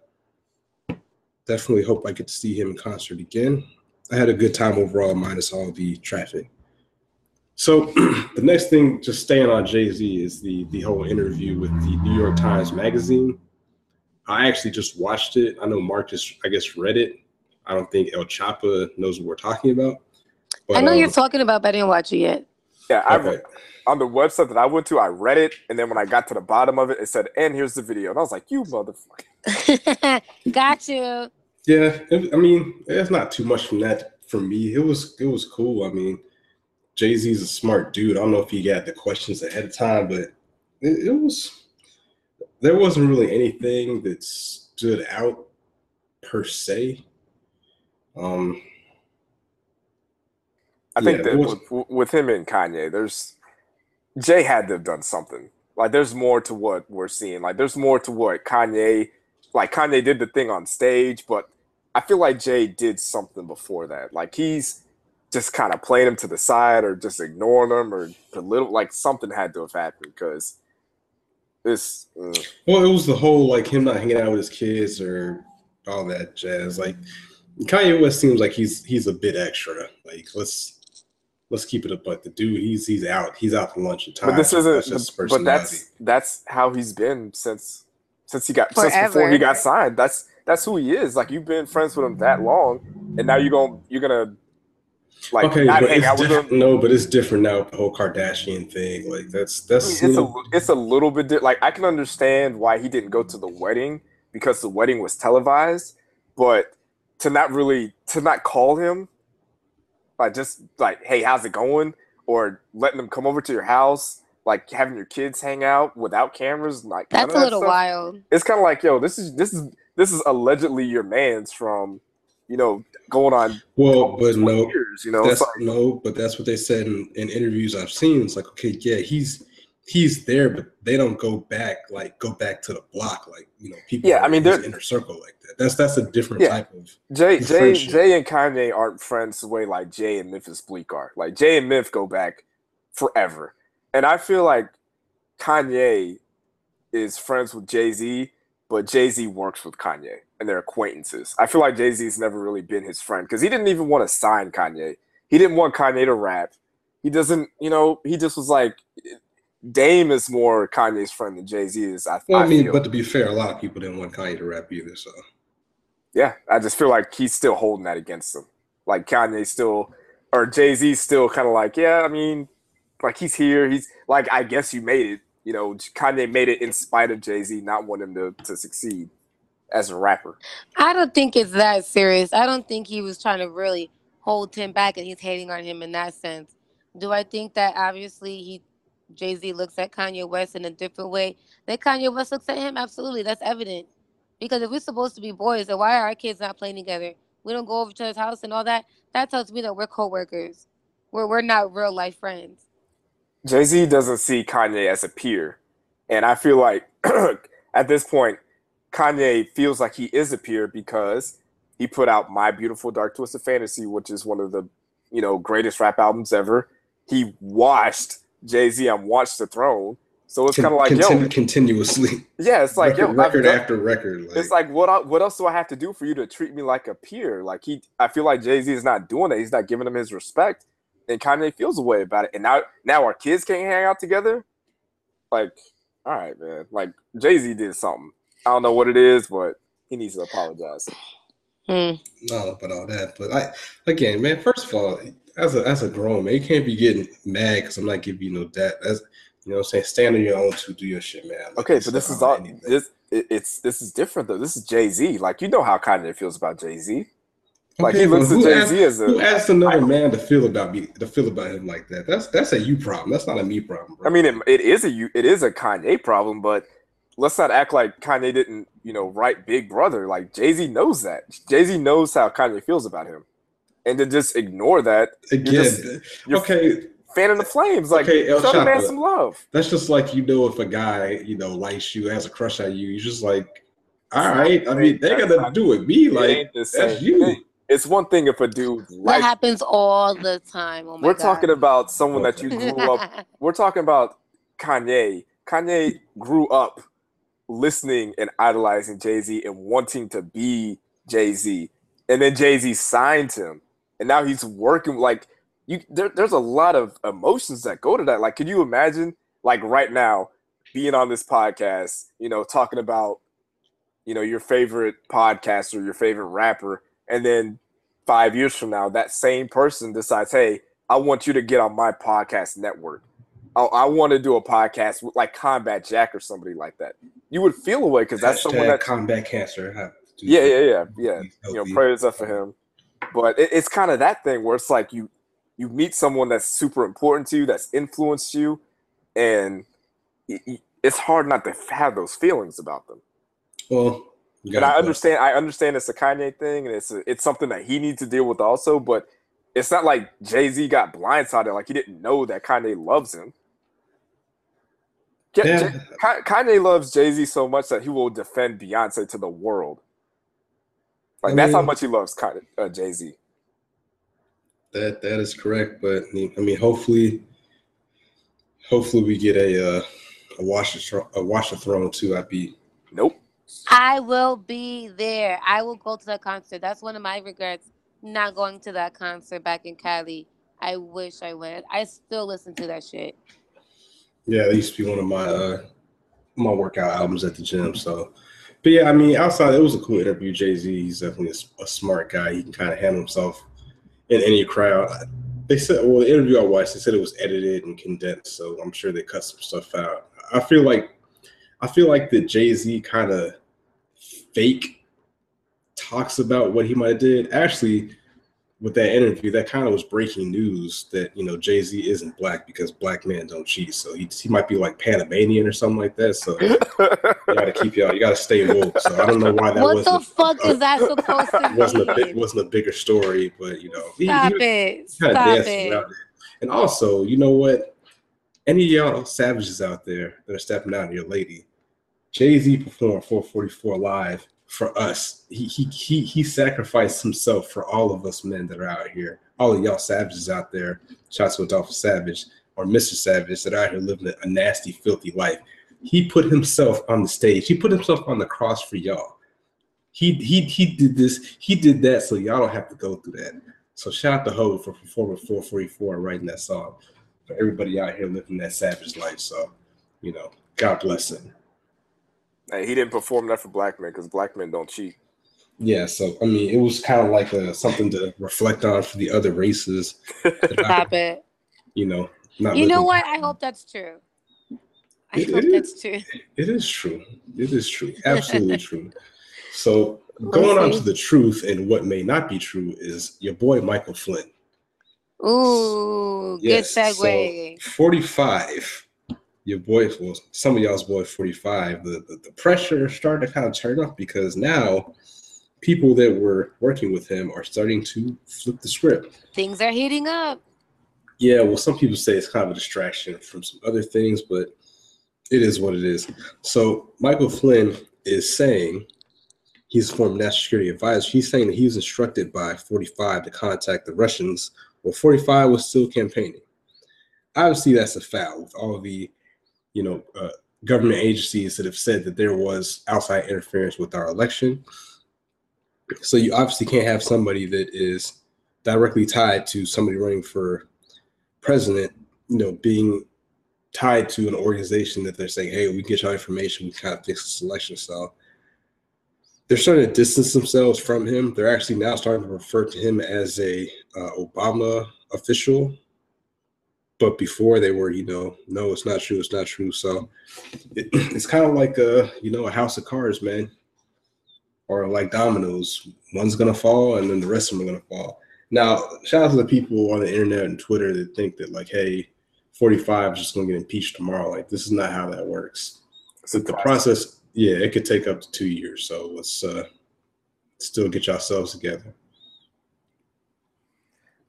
Speaker 1: definitely hope I get to see him in concert again. I had a good time overall, minus all the traffic. So the next thing, just staying on Jay Z, is the the whole interview with the New York Times Magazine. I actually just watched it. I know Mark just, I guess, read it. I don't think Elle Chappa knows what we're talking about.
Speaker 3: I know
Speaker 1: um,
Speaker 3: you're talking about, but I didn't watch it yet.
Speaker 2: Yeah, I
Speaker 1: okay.
Speaker 2: on the website that I went to, I read it, and then when I got to the bottom of it, it said, "And here's the video," and I was like, "You motherfucker!"
Speaker 3: Got you.
Speaker 1: Yeah, it, I mean, it's not too much from that for me. It was it was cool. I mean, Jay Z's a smart dude. I don't know if he got the questions ahead of time, but it, it was there wasn't really anything that stood out per se. Um,
Speaker 2: I think
Speaker 1: Yeah,
Speaker 2: that
Speaker 1: was-
Speaker 2: with, with him and Kanye, there's Jay had to have done something. Like, there's more to what we're seeing. Like, there's more to what Kanye, like Kanye did the thing on stage, but I feel like Jay did something before that. Like, he's just kind of playing him to the side or just ignoring him or the little like something had to have happened because this. mm.
Speaker 1: well, it was the whole like him not hanging out with his kids or all that jazz. Like Kanye West seems like he's he's a bit extra. Like let's let's keep it up. But the dude, he's he's out. He's out for lunch and time.
Speaker 2: But this isn't.
Speaker 1: just
Speaker 2: But that's that's how he's been since since he got since before he got signed. That's that's who he is. Like you've been friends with him that mm-hmm. long, and now you're gonna you're gonna like
Speaker 1: okay,
Speaker 2: not
Speaker 1: but
Speaker 2: hang
Speaker 1: it's
Speaker 2: out with him.
Speaker 1: no, but it's different now. with The whole Kardashian thing, like that's
Speaker 2: I
Speaker 1: that's
Speaker 2: mean, it's a it's a little bit di- like I can understand why he didn't go to the wedding because the wedding was televised, but to not really to not call him, like just like hey how's it going, or letting them come over to your house, like having your kids hang out without cameras, like
Speaker 3: That's
Speaker 2: of
Speaker 3: a
Speaker 2: that
Speaker 3: little
Speaker 2: stuff.
Speaker 3: wild.
Speaker 2: it's kind of like yo this is this is this is allegedly your man's from you know going on
Speaker 1: well, but no,
Speaker 2: years you know
Speaker 1: that's
Speaker 2: it's like,
Speaker 1: no, but that's what they said in, in interviews I've seen. It's like okay, yeah, he's he's there, but they don't go back like go back to the block like you know people.
Speaker 2: Yeah, I mean,
Speaker 1: in
Speaker 2: they're-
Speaker 1: inner circle like that. That's that's a different
Speaker 2: Yeah.
Speaker 1: type of.
Speaker 2: jay jay jay and kanye aren't friends the way like jay and Memphis Bleek are like jay and Memphis go back forever and i feel like kanye is friends with jay-z but jay-z works with kanye and they're acquaintances i feel like jay-z's never really been his friend because he didn't even want to sign kanye he didn't want kanye to rap he doesn't you know he just was like dame is more kanye's friend than jay-z is i,
Speaker 1: Well, I,
Speaker 2: I
Speaker 1: mean,
Speaker 2: feel.
Speaker 1: but to be fair, a lot of people didn't want Kanye to rap either. So
Speaker 2: Yeah, I just feel like he's still holding that against him. Like Kanye still, or Jay Z still kind of like, yeah, I mean, like he's here. He's like, I guess you made it. You know, Kanye made it in spite of Jay Z not wanting him to, to succeed as a rapper.
Speaker 3: I don't think it's that serious. I don't think he was trying to really hold him back and he's hating on him in that sense. Do I think that obviously he Jay Z looks at Kanye West in a different way than Kanye West looks at him? Absolutely, that's evident. Because if we're supposed to be boys, then why are our kids not playing together? We don't go over to his house and all that. That tells me that we're coworkers. We're we're not real life friends.
Speaker 2: Jay Z doesn't see Kanye as a peer, and I feel like at this point, Kanye feels like he is a peer because he put out My Beautiful Dark Twisted Fantasy, which is one of the you know greatest rap albums ever. He watched Jay Z on Watch the Throne, so it's kind of like
Speaker 1: Continu-
Speaker 2: yo,
Speaker 1: continuously,
Speaker 2: yeah, it's like
Speaker 1: record,
Speaker 2: yo,
Speaker 1: record
Speaker 2: done-
Speaker 1: after record. Like,
Speaker 2: it's like what el- what else do I have to do for you to treat me like a peer? Like he, I feel like Jay Z is not doing that. He's not giving him his respect, and Kanye feels a way about it. And now, now our kids can't hang out together. Like, all right, man. Like Jay Z did something. I don't know what it is, but he needs to apologize.
Speaker 3: Hmm.
Speaker 1: no, about all that. But I, again, man, first of all, as a as a grown man, you can't be getting mad because I'm not giving you no debt. That's you know, what I'm saying stand on your own to do your shit, man. Like,
Speaker 2: Okay, but this is all.
Speaker 1: anything.
Speaker 2: This it, it's this is different though. This is Jay Z. Like you know how Kanye feels about Jay Z. Like he
Speaker 1: Okay, but
Speaker 2: looks at
Speaker 1: who
Speaker 2: Jay Z as a.
Speaker 1: Who asked another
Speaker 2: idol.
Speaker 1: man to feel about me to feel about him like that? That's that's a you problem. That's not a me problem, bro.
Speaker 2: I mean, it, it is a you- it is a Kanye problem, but let's not act like Kanye didn't, you know, write Big Brother. Like Jay Z knows that. Jay Z knows how Kanye feels about him, and to just ignore that,
Speaker 1: again,
Speaker 2: just- you're
Speaker 1: okay,
Speaker 2: fanning the flames. Like
Speaker 1: Okay, El
Speaker 2: show the man
Speaker 1: Chapo.
Speaker 2: some love.
Speaker 1: that's just like you know if a guy you know likes you has a crush on you, you're just like, all right. I mean, they got to do with me.
Speaker 2: It
Speaker 1: Like that's you.
Speaker 2: thing. It's one thing if a dude
Speaker 3: That happens all the time. Oh my
Speaker 2: we're
Speaker 3: God.
Speaker 2: talking about someone that you grew up we're talking about Kanye. Kanye grew up listening and idolizing Jay Z and wanting to be Jay Z, and then Jay Z signed him, and now he's working like you. There, there's a lot of emotions that go to that. Like, can you imagine, like right now, being on this podcast, you know, talking about you know, your favorite podcaster, your favorite rapper, and then five years from now, that same person decides, hey, I want you to get on my podcast network. I, I want to do a podcast with like Combat Jack or somebody like that. You would feel away because that's someone that
Speaker 1: combat cancer.
Speaker 2: yeah, yeah, yeah, yeah.
Speaker 1: He's
Speaker 2: You know, prayers up for uh-huh. him. But it, it's kind of that thing where it's like you you meet someone that's super important to you, that's influenced you, and it's hard not to have those feelings about them.
Speaker 1: Well,
Speaker 2: And I understand. I understand it's a Kanye thing, and it's a, it's something that he needs to deal with also. But it's not like Jay Z got blindsided, like he didn't know that Kanye loves him. Ke-
Speaker 1: Yeah.
Speaker 2: Jay- Kanye loves Jay Z so much that he will defend Beyonce to the world. Like
Speaker 1: I
Speaker 2: that's how much he loves uh, Jay Z.
Speaker 1: That that is correct, but I mean, hopefully, hopefully we get a uh, a watch the Thro- a watch the throne too. I'd be
Speaker 2: Nope.
Speaker 3: I will be there. I will go to that concert. That's one of my regrets not going to that concert back in Cali. I wish I went. I still listen to that shit.
Speaker 1: yeah. That used to be one of my uh my workout albums at the gym. So, but yeah, I mean, outside it was a cool interview. Jay Z, he's definitely a a, smart guy. He can kind of handle himself in any crowd. They said, well, the interview I watched, they said it was edited and condensed, so I'm sure they cut some stuff out. I feel like, I feel like the Jay Z kind of fake talks about what he might have did. Actually, with that interview, that kind of was breaking news that you know Jay Z isn't black because black men don't cheat. So he, he might be like Panamanian or something like that. So you got to keep y'all, you got to stay woke. So I don't know why that
Speaker 3: what
Speaker 1: wasn't
Speaker 3: the fuck is that uh, supposed to
Speaker 1: wasn't a big,
Speaker 3: mean?
Speaker 1: wasn't a bigger story, but you know, he,
Speaker 3: Stop
Speaker 1: he was
Speaker 3: it.
Speaker 1: kind
Speaker 3: Stop it.
Speaker 1: it. And also, you know what? Any of y'all savages out there that are stepping out on your lady, Jay Z performed 444 live for us. He he he he sacrificed himself for all of us men that are out here. All of y'all savages out there. Shouts to Adolph Savage or Mr. Savage that are out here living a, a nasty, filthy life. He put himself on the stage. He put himself on the cross for y'all. He he he did this. He did that so y'all don't have to go through that. So shout out to Hov for performing 444 and writing that song for everybody out here living that savage life. So, you know, God bless him.
Speaker 2: Hey, he didn't perform that for black men because black men don't cheat.
Speaker 1: Yeah, so I mean, it was kind of like a, something to reflect on for the other races. that are,
Speaker 3: Stop it.
Speaker 1: you know, not
Speaker 3: You know
Speaker 1: living-
Speaker 3: what? I hope that's true. I
Speaker 1: It
Speaker 3: hope
Speaker 1: is.
Speaker 3: that's true.
Speaker 1: It is true. It is true. Absolutely true. So going on to the truth and what may not be true is your boy Michael Flynn.
Speaker 3: Ooh, good
Speaker 1: Yes, so
Speaker 3: segue.
Speaker 1: 45. Your boy, well, some of y'all's boy 45. The, the the pressure started to kind of turn up because now people that were working with him are starting to flip the script.
Speaker 3: Things are heating up.
Speaker 1: Yeah, well, some people say it's kind of a distraction from some other things, but it is what it is. So Michael Flynn is saying he's a former national security advisor. He's saying that he was instructed by 45 to contact the Russians while 45 was still campaigning. Obviously, that's a foul with all the, you know, uh, government agencies that have said that there was outside interference with our election. So you obviously can't have somebody that is directly tied to somebody running for president, you know, being tied to an organization that they're saying, hey, we get your information, we kind of fix the selection. So they're starting to distance themselves from him. They're actually now starting to refer to him as a uh, Obama official. But before they were, you know, no, it's not true. It's not true. So it, it's kind of like a, you know, a house of cards, man, or like dominoes. One's gonna fall, and then the rest of them are gonna fall. Now, shout out to the people on the internet and Twitter that think that like, hey, 45 is just gonna get impeached tomorrow. Like, this is not how that works.
Speaker 2: A
Speaker 1: The process, yeah, it could take up to two years. So let's uh still get yourselves together.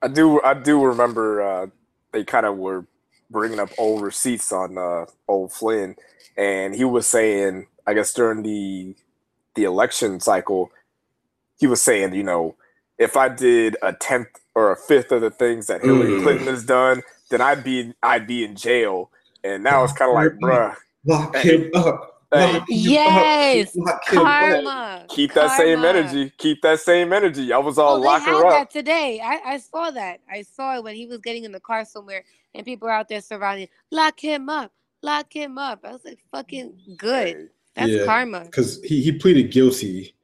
Speaker 2: I do I do remember uh, they kind of were bringing up old receipts on uh, old Flynn, and he was saying, I guess during the the election cycle, he was saying, you know, if I did a tenth or a fifth of the things that Hillary
Speaker 1: Mm.
Speaker 2: Clinton has done, then I'd be I'd be in jail. And now it's kind of like, bruh,
Speaker 1: Lock him up.
Speaker 2: Hey.
Speaker 3: Yes,
Speaker 1: up. Lock him up.
Speaker 3: Karma.
Speaker 2: keep that same energy. Keep that same energy. I was all
Speaker 3: Oh, they
Speaker 2: lock her up.
Speaker 3: that today. I, I saw that. I saw it when he was getting in the car somewhere, and people were out there surrounding. Lock him up. Lock him up. I was like, fucking good. That's
Speaker 1: Yeah.
Speaker 3: karma.
Speaker 1: because he, he pleaded guilty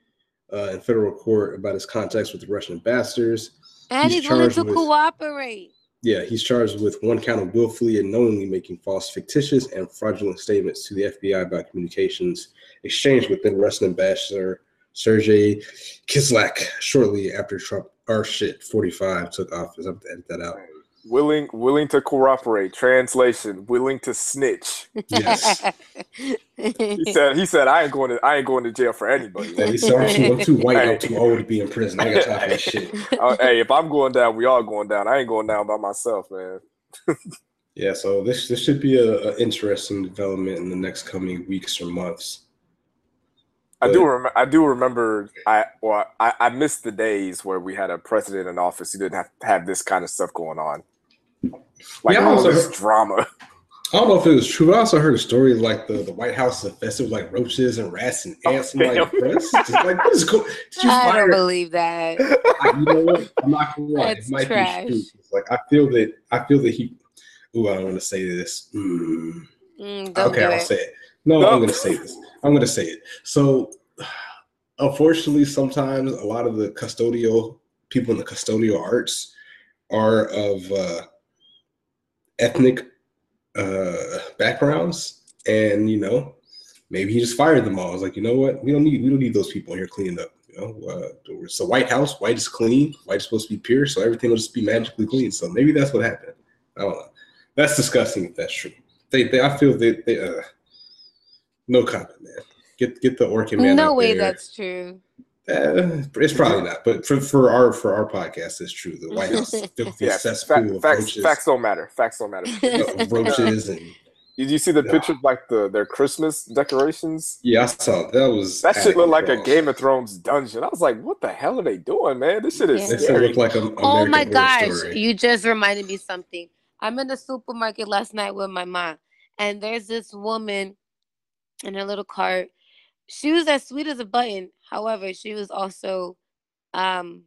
Speaker 1: uh, in federal court about his contacts with the Russian ambassadors.
Speaker 3: And
Speaker 1: He's
Speaker 3: he's, willing to
Speaker 1: with-
Speaker 3: cooperate.
Speaker 1: Yeah, he's charged with one count of willfully and knowingly making false, fictitious, and fraudulent statements to the FBI about communications exchanged with then Russian ambassador Sergei Kislyak shortly after Trump, or shit, 45 took office. I'm gonna edit that out.
Speaker 2: Willing, willing to cooperate. Translation: willing to snitch.
Speaker 1: Yes.
Speaker 2: He said, he said, I ain't going to, I ain't going to jail for anybody.
Speaker 1: Yeah, he said, I'm too, I'm too white, I'm too old to be in prison. I got time for that shit.
Speaker 2: Uh, hey, if I'm going down, we all going down. I ain't going down by myself, man.
Speaker 1: Yeah, so this this should be a, a interesting development in the next coming weeks or months.
Speaker 2: I do remember. I do remember. I well, I, I missed the days where we had a president in office who didn't have have this kind of stuff going on. Like
Speaker 1: Yeah, I
Speaker 2: all
Speaker 1: also
Speaker 2: this drama.
Speaker 1: I don't know if it was true, but I also heard a story like the, the White House is infested with like roaches and rats and
Speaker 2: Oh,
Speaker 1: ants. I'm like,
Speaker 2: damn.
Speaker 1: bro, this is just like, what is going Did you
Speaker 3: I don't believe that.
Speaker 1: I- you know what? I'm not gonna lie.
Speaker 3: That's
Speaker 1: It might
Speaker 3: trash.
Speaker 1: be true. It's like I feel that I feel that he. Ooh, I don't want to say this. Mm.
Speaker 3: Mm,
Speaker 1: Okay, I'll
Speaker 3: it.
Speaker 1: say it. No,
Speaker 2: No.
Speaker 1: I'm gonna say this. I'm gonna say it. So, unfortunately, sometimes a lot of the custodial people in the custodial arts are of uh, ethnic uh, backgrounds, and you know, maybe he just fired them all. It's like, you know what? We don't need we don't need those people here cleaning up. You know, uh, it's the White House. White is clean. White is supposed to be pure, so everything will just be magically clean. So maybe that's what happened. I don't know. That's disgusting if that's true. They, they I feel they, they uh, no comment, man. Get get the Orkin man.
Speaker 3: no way
Speaker 1: there.
Speaker 3: that's true.
Speaker 1: Uh, it's probably not, but for, for our for our podcast, it's true. The White House is a filthy
Speaker 2: Yeah,
Speaker 1: cesspool
Speaker 2: fa-
Speaker 1: of
Speaker 2: facts.
Speaker 1: roaches,
Speaker 2: Facts don't matter. Facts don't matter.
Speaker 1: of roaches, and
Speaker 2: Did you see the
Speaker 1: picture?
Speaker 2: pictures like the their Christmas decorations?
Speaker 1: yeah, I saw that was
Speaker 2: That
Speaker 1: out
Speaker 2: shit looked like a. Game of Thrones dungeon. I was like, what the hell are they doing, man? This shit is
Speaker 3: Yeah.
Speaker 1: It
Speaker 2: scary.
Speaker 1: looked like a
Speaker 3: oh
Speaker 1: American
Speaker 3: my gosh,
Speaker 1: Story.
Speaker 3: you just reminded me something. I'm in the supermarket last night with my mom, and there's this woman in her little cart. She was as sweet as a button. However, she was also, um,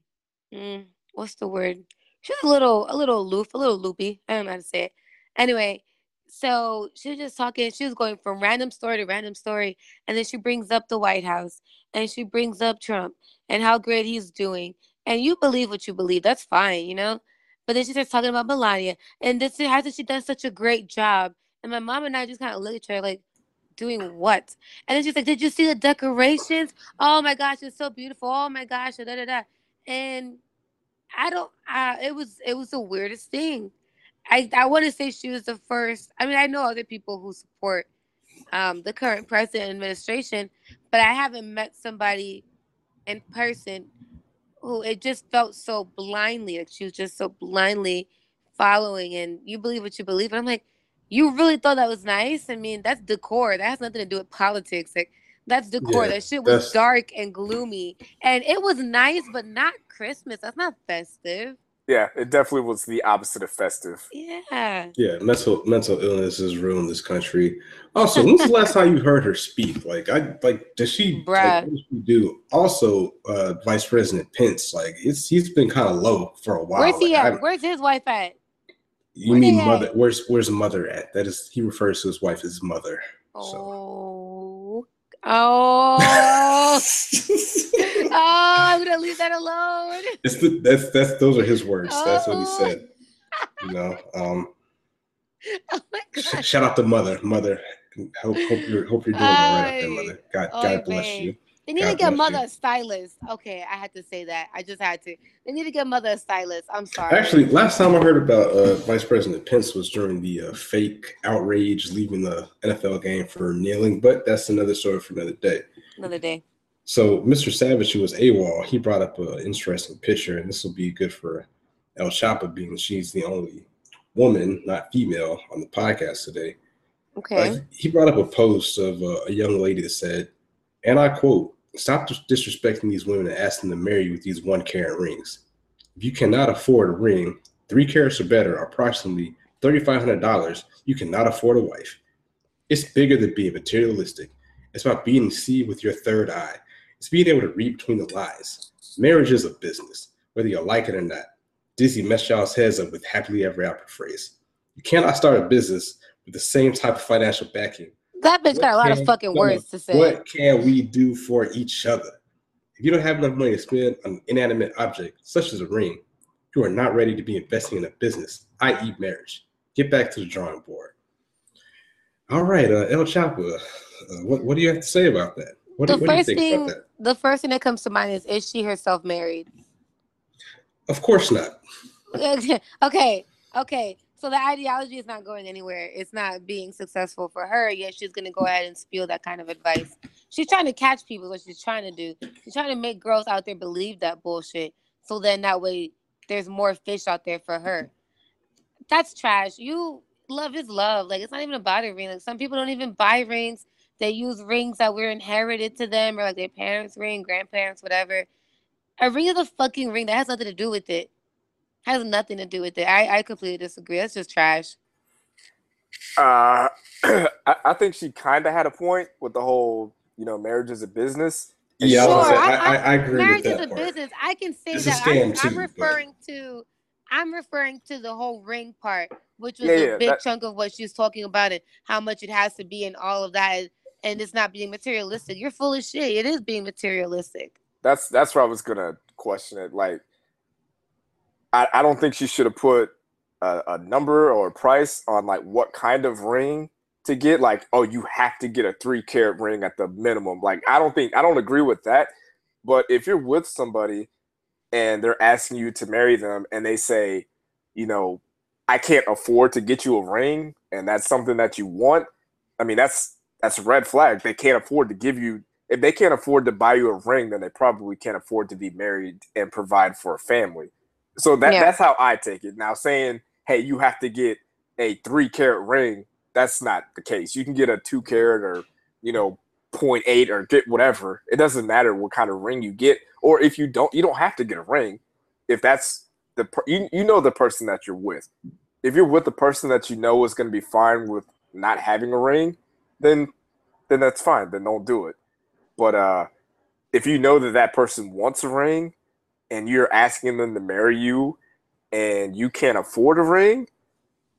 Speaker 3: mm, what's the word? She was a little, a little aloof, a little loopy. I don't know how to say it. Anyway, so she was just talking. She was going from random story to random story, and then she brings up the White House, and she brings up Trump and how great he's doing. And you believe what you believe. That's fine, you know. But then she starts talking about Melania, and this hasn't she done such a great job? And my mom and I just kind of look at her like, doing what? And then she's like, Did you see the decorations? Oh my gosh, it's so beautiful. Oh my gosh, da da da. And I don't. Uh, it was it was the weirdest thing. I I want to say she was the first. I mean, I know other people who support um, the current president administration, but I haven't met somebody in person who it just felt so blindly. Like she was just so blindly following, and you believe what you believe. And I'm like, you really thought that was nice? I mean, that's decor. That has nothing to do with politics. Like that's decor.
Speaker 1: Yeah,
Speaker 3: that shit was
Speaker 1: that's-
Speaker 3: dark and gloomy, and it was nice, but not Christmas. That's not festive.
Speaker 2: Yeah, it definitely was the opposite of festive.
Speaker 3: Yeah.
Speaker 1: Yeah, mental mental illness has ruined this country. Also, when's the last time you heard her speak? Like, I like, does she?
Speaker 3: Bruh.
Speaker 1: Like, what does she do? Also, uh, Vice President Pence, like, it's he's been kind of low for a while.
Speaker 3: Where's he
Speaker 1: Like,
Speaker 3: at? Where's his wife at?
Speaker 1: You
Speaker 3: where
Speaker 1: mean mother?
Speaker 3: at?
Speaker 1: Where's where's mother at? That is, he refers to his wife as mother. So.
Speaker 3: Oh. Oh. oh, I'm gonna leave that alone.
Speaker 1: It's the, that's that's those are his words. That's what he
Speaker 3: Oh.
Speaker 1: said. You know. Um,
Speaker 3: Oh my god.
Speaker 1: shout out to mother, mother. Hope hope you're hope you're doing all right out there, mother. God God bless
Speaker 3: babe.
Speaker 1: you.
Speaker 3: They need to get mother
Speaker 1: you.
Speaker 3: a stylist. Okay, I had to say that. I just had to. They need to get mother a stylist. I'm sorry.
Speaker 1: Actually, last time I heard about uh, Vice President Pence was during the uh, fake outrage leaving the NFL game for kneeling, but that's another story for another day.
Speaker 3: another day.
Speaker 1: So, Mr. Savage, who was AWOL, he brought up an interesting picture, and this will be good for Elle Chappa, being she's the only woman, not female, on the podcast today.
Speaker 3: Okay.
Speaker 1: Uh, he brought up a post of uh, a young lady that said, and I quote, Stop disrespecting these women and asking them to marry you with these one carat rings. If you cannot afford a ring, three carats or better, approximately $3,500, you cannot afford a wife. It's bigger than being materialistic. It's about being see with your third eye. It's being able to read between the lies. Marriage is a business, whether you like it or not. Disney messed y'all's heads up with happily ever after phrase. You cannot start a business with the same type of financial backing
Speaker 3: That bitch got a lot of fucking words to say.
Speaker 1: What can we do for each other? If you don't have enough money to spend on an inanimate object, such as a ring, you are not ready to be investing in a business, i.e., marriage. Get back to the drawing board. All right, uh, El Chapo, uh, what, what do you have to say about that? What,
Speaker 3: The
Speaker 1: what do you
Speaker 3: first
Speaker 1: think
Speaker 3: thing,
Speaker 1: about that?
Speaker 3: the first thing that comes to mind is: Is she herself married?
Speaker 1: Of course not.
Speaker 3: okay, okay. So the ideology is not going anywhere. It's not being successful for her. Yet she's gonna go ahead and spew that kind of advice. She's trying to catch people. What she's trying to do. She's trying to make girls out there believe that bullshit. So then that way there's more fish out there for her. That's trash. You love is love. Like it's not even about a ring. Like some people don't even buy rings. They use rings that were inherited to them or like their parents' ring, grandparents, whatever. A ring is a fucking ring that has nothing to do with it. Has nothing to do with it. I, I completely disagree. That's just trash.
Speaker 2: Uh, I, I think she kind of had a point with the whole, you know, marriage is a business. And
Speaker 1: Yeah, I,
Speaker 3: Sure,
Speaker 1: say,
Speaker 3: I-
Speaker 1: I, I, I agree
Speaker 3: Marriage
Speaker 1: with
Speaker 3: is
Speaker 1: that
Speaker 3: a
Speaker 1: part.
Speaker 3: business. I can say
Speaker 1: It's
Speaker 3: that. I'm,
Speaker 1: too,
Speaker 3: I'm
Speaker 1: but-
Speaker 3: referring to I'm referring to the whole ring part, which was
Speaker 2: Yeah,
Speaker 3: a
Speaker 2: yeah,
Speaker 3: big
Speaker 2: that-
Speaker 3: chunk of what she's talking about and how much it has to be and all of that and it's not being materialistic. You're full of shit. It is being materialistic.
Speaker 2: That's that's where I was gonna question it. Like, I, I don't think she should have put a, a number or a price on like what kind of ring to get. Like, oh, you have to get a three carat ring at the minimum. Like, I don't think I don't agree with that. But if you're with somebody and they're asking you to marry them and they say, you know, I can't afford to get you a ring and that's something that you want, I mean, that's that's a red flag. They can't afford to give you if they can't afford to buy you a ring, then they probably can't afford to be married and provide for a family. So that
Speaker 3: Yeah.
Speaker 2: that's how I take it. Now saying, hey, you have to get a three carat ring, that's not the case. You can get a two carat or you know 0.8 or get whatever. It doesn't matter what kind of ring you get, or if you don't, you don't have to get a ring. If that's the per- you, you know the person that you're with. If you're with the person that you know is going to be fine with not having a ring, then then that's fine. Then don't do it. But uh, if you know that that person wants a ring, and you're asking them to marry you, and you can't afford a ring,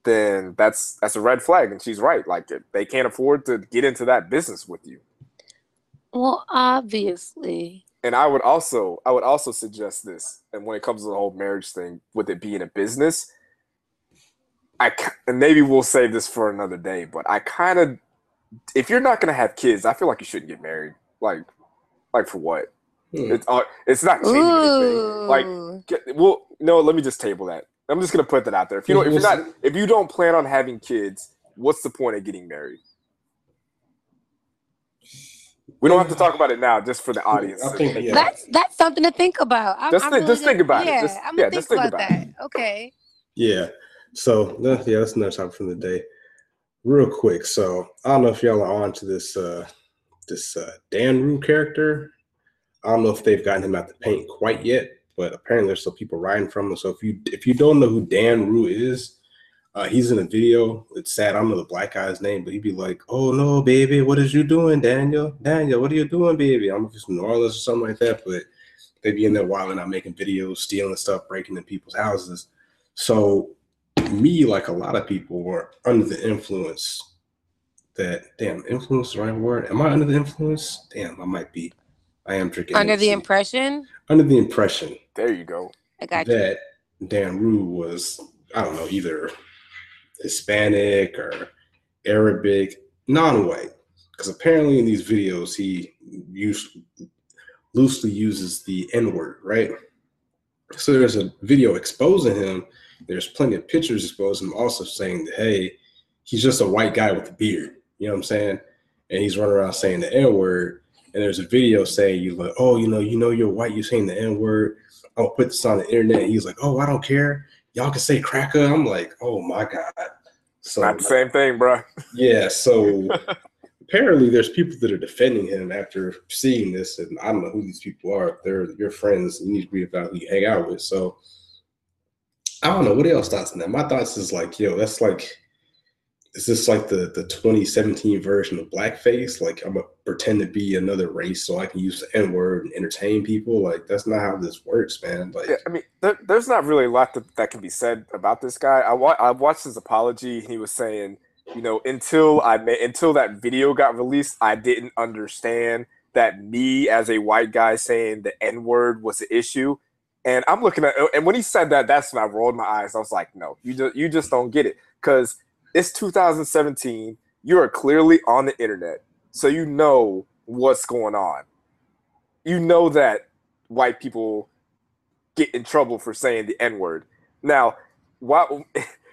Speaker 2: then that's that's a red flag. And she's right. Like they can't afford to get into that business with you.
Speaker 3: Well, obviously.
Speaker 2: And I would also I would also suggest this. And when it comes to the whole marriage thing, with it being a business, I and maybe we'll save this for another day. But I kind of, if you're not gonna have kids, I feel like you shouldn't get married. Like, like for what?
Speaker 1: Hmm.
Speaker 2: It's uh, it's not changing anything. Like, get, well, no, let me just table that. I'm just gonna put that out there. If you don't, if you're not, if you don't plan on having kids, what's the point of getting married? We don't have to talk about it now, just for the audience.
Speaker 1: I think, yeah.
Speaker 3: That's that's something to think about. I'm,
Speaker 2: Just
Speaker 3: I'm
Speaker 2: think-
Speaker 3: really
Speaker 2: just think
Speaker 3: gonna-
Speaker 2: about it.
Speaker 3: yeah,
Speaker 2: Just-
Speaker 3: I'm
Speaker 2: yeah,
Speaker 3: gonna
Speaker 2: just
Speaker 3: think
Speaker 2: think
Speaker 3: about,
Speaker 2: about
Speaker 3: that. Okay.
Speaker 1: Yeah. So yeah, that's another topic from the day. Real quick. So I don't know if y'all are on to this uh this uh Dan Rue character. I don't know if they've gotten him out the paint quite yet, but apparently there's still people riding from him. So if you if you don't know who Dan Rue is, uh he's in a video. It's sad, I don't know the black guy's name, but he'd be like, Oh no, baby, what is you doing, Daniel? Daniel, what are you doing, baby? I'm from New Orleans or something like that, but they'd be in there wilding out making videos, stealing stuff, breaking in people's houses. So me, like a lot of people, were under the influence that damn influence the right word. Am I under the influence? Damn, I might be. I am drinking
Speaker 3: Under the impression,
Speaker 1: under the impression
Speaker 2: There you go.
Speaker 3: I got you.
Speaker 1: that Dan Rue was, I don't know, either Hispanic or Arabic, non-white. Because apparently in these videos he use, loosely uses the N-word, right? So there's a video exposing him. There's plenty of pictures exposing him, also saying that hey, he's just a white guy with a beard. You know what I'm saying? And he's running around saying the N-word. And there's a video saying you like, oh, you know, you know you're white, you're saying the N-word. I'll put this on the internet. And he's like, oh, I don't care. Y'all can say cracker. I'm like, oh my God. So
Speaker 2: Not the same thing, bro.
Speaker 1: yeah, so apparently there's people that are defending him after seeing this, and I don't know who these people are. They're your friends, you need to read about who you hang out with. So I don't know. What else thoughts on that? My thoughts is like, yo, that's like, is this like the the 2017 version of blackface? Like I'm gonna pretend to be another race so I can use the N word and entertain people? Like that's not how this works, man. Like
Speaker 2: Yeah, I mean, there, there's not really a lot that, that can be said about this guy. I, wa- I watched his apology. He was saying you know, until I made until that video got released, I didn't understand that me as a white guy saying the N word was the issue. And I'm looking at, and when he said that, that's when I rolled my eyes. I was like, no, you just you just don't get it because it's 2017. You are clearly on the internet, so you know what's going on. You know that white people get in trouble for saying the N word. Now, while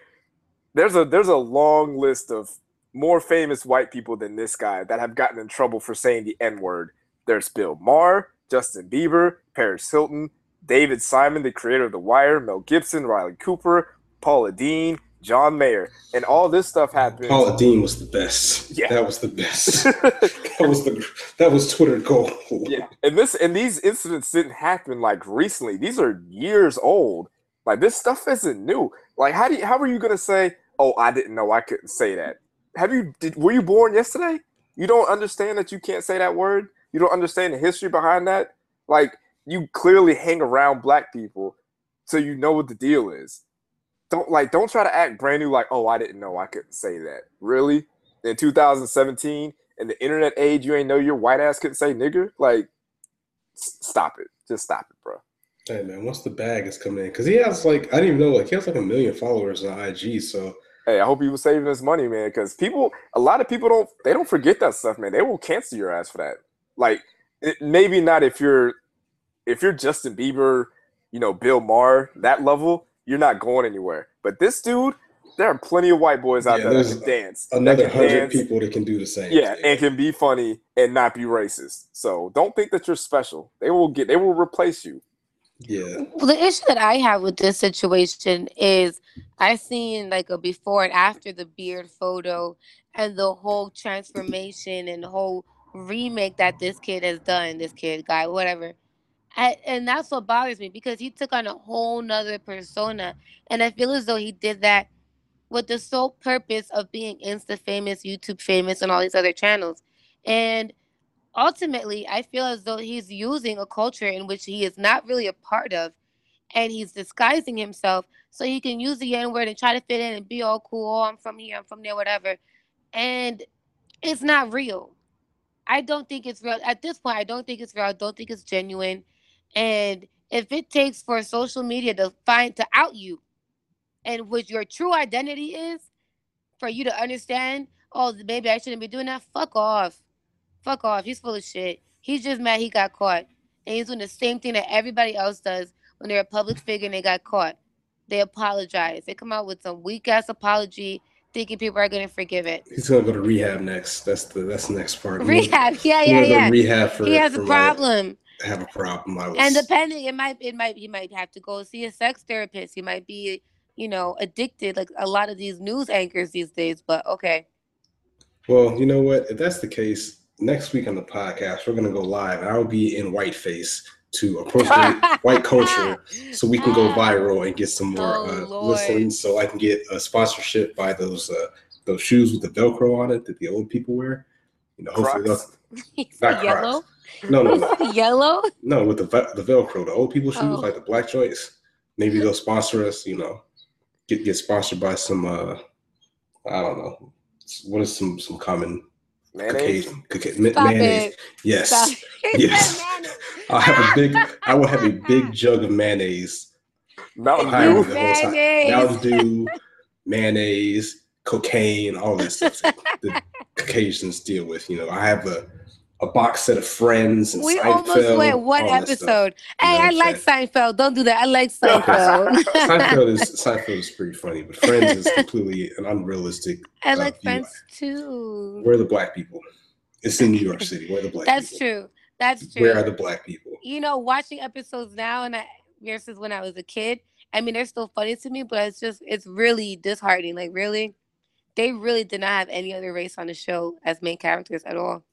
Speaker 2: there's a there's a long list of more famous white people than this guy that have gotten in trouble for saying the N word. There's Bill Maher, Justin Bieber, Paris Hilton, David Simon, the creator of The Wire, Mel Gibson, Riley Cooper, Paula Deen, John Mayer, and all this stuff happened.
Speaker 1: Paula Deen was the best.
Speaker 2: Yeah.
Speaker 1: that was the best. that was the that was Twitter gold.
Speaker 2: yeah, and this and these incidents didn't happen like recently. These are years old. Like this stuff isn't new. Like how do you, how are you gonna say, "Oh, I didn't know I couldn't say that"? Have you did were you born yesterday? You don't understand that you can't say that word. You don't understand the history behind that. Like you clearly hang around black people, so you know what the deal is. Don't like don't try to act brand new like, "Oh, I didn't know I couldn't say that." Really? In 2017, in the internet age, you ain't know your white ass couldn't say nigger? Like, s- stop it. Just stop it, bro.
Speaker 1: Hey man, once the bag is coming in, because he has like I didn't even know like he has like a million followers on IG. So
Speaker 2: Hey, I hope he was saving his money, man, because people, a lot of people don't, they don't forget that stuff, man. They will cancel your ass for that. Like, it, maybe not if you're, if you're Justin Bieber, you know, Bill Maher, that level, you're not going anywhere. But this dude, there are plenty of white boys out
Speaker 1: Yeah,
Speaker 2: there that can dance,
Speaker 1: another
Speaker 2: can
Speaker 1: hundred
Speaker 2: dance,
Speaker 1: people that can do the same.
Speaker 2: yeah,
Speaker 1: thing.
Speaker 2: and can be funny and not be racist. So don't think that you're special. They will get, they will replace you.
Speaker 1: yeah.
Speaker 3: Well, the issue that I have with this situation is I've seen like a before and after the beard photo and the whole transformation and the whole remake that this kid has done, this kid, guy, whatever. I, and that's what bothers me because he took on a whole nother persona. And I feel as though he did that with the sole purpose of being Insta famous, YouTube famous, and all these other channels. And ultimately, I feel as though he's using a culture in which he is not really a part of, and he's disguising himself so he can use the N word and try to fit in and be all cool. Oh, I'm from here, I'm from there, whatever. And it's not real. I don't think it's real. At this point, I don't think it's real. I don't think it's genuine. And if it takes for social media to find to out you and what your true identity is, for you to understand, oh, maybe I shouldn't be doing that, fuck off. Fuck off. He's full of shit. He's just mad he got caught. And he's doing the same thing that everybody else does when they're a public figure and they got caught. They apologize. They come out with some weak ass apology, thinking people are gonna forgive it.
Speaker 1: He's gonna go to rehab next. That's the that's the next part.
Speaker 3: Rehab, yeah, yeah,
Speaker 1: to
Speaker 3: yeah.
Speaker 1: rehab for
Speaker 3: He has a problem.
Speaker 1: Have a problem. I was,
Speaker 3: And depending, it might, it might, he might have to go see a sex therapist. He might be, you know, addicted, like a lot of these news anchors these days. But okay,
Speaker 1: well, you know what? If that's the case, next week on the podcast we're gonna go live, and I'll be in whiteface to appropriate white culture, so we can go viral and get some more
Speaker 3: Oh,
Speaker 1: uh, listens. So I can get a sponsorship by those uh, those shoes with the Velcro on it that the old people wear. You know, hopefully
Speaker 2: Crocs.
Speaker 1: they'll-
Speaker 3: He's
Speaker 1: Not Crocs.
Speaker 3: yellow.
Speaker 1: No, no, no.
Speaker 3: yellow.
Speaker 1: No, with the ve- the Velcro, the old people shoes,
Speaker 3: Oh.
Speaker 1: like the black joints. Maybe they'll sponsor us. You know, get get sponsored by some. uh I don't know. What is some some common
Speaker 2: Mayonnaise.
Speaker 1: Caucasian Cauca-
Speaker 3: Stop
Speaker 1: mayonnaise?
Speaker 3: it.
Speaker 1: Yes,
Speaker 3: Stop.
Speaker 1: Yes.
Speaker 3: mayonnaise.
Speaker 1: I'll have a big. I will have a big jug of mayonnaise.
Speaker 2: Mountain
Speaker 1: behind me
Speaker 2: Dew.
Speaker 1: the whole.
Speaker 3: Mayonnaise.
Speaker 1: Mountain Dew, mayonnaise, cocaine, all that stuff that the Caucasians deal with. You know, I have a a box set of Friends and
Speaker 3: We
Speaker 1: Seinfeld,
Speaker 3: almost went one
Speaker 1: all that stuff.
Speaker 3: episode.
Speaker 1: You know
Speaker 3: Hey, I like Seinfeld. Don't do that. I like Seinfeld.
Speaker 1: Seinfeld is Seinfeld is pretty funny, but Friends is completely an unrealistic.
Speaker 3: I
Speaker 1: uh,
Speaker 3: like. Friends too.
Speaker 1: Where are the black people? It's in New York City. Where are the black
Speaker 3: That's
Speaker 1: people?
Speaker 3: true. That's true.
Speaker 1: Where are the black people?
Speaker 3: you know, watching episodes now and I versus when I was a kid, I mean, they're still funny to me, but it's just it's really disheartening. Like, really, they really did not have any other race on the show as main characters at all.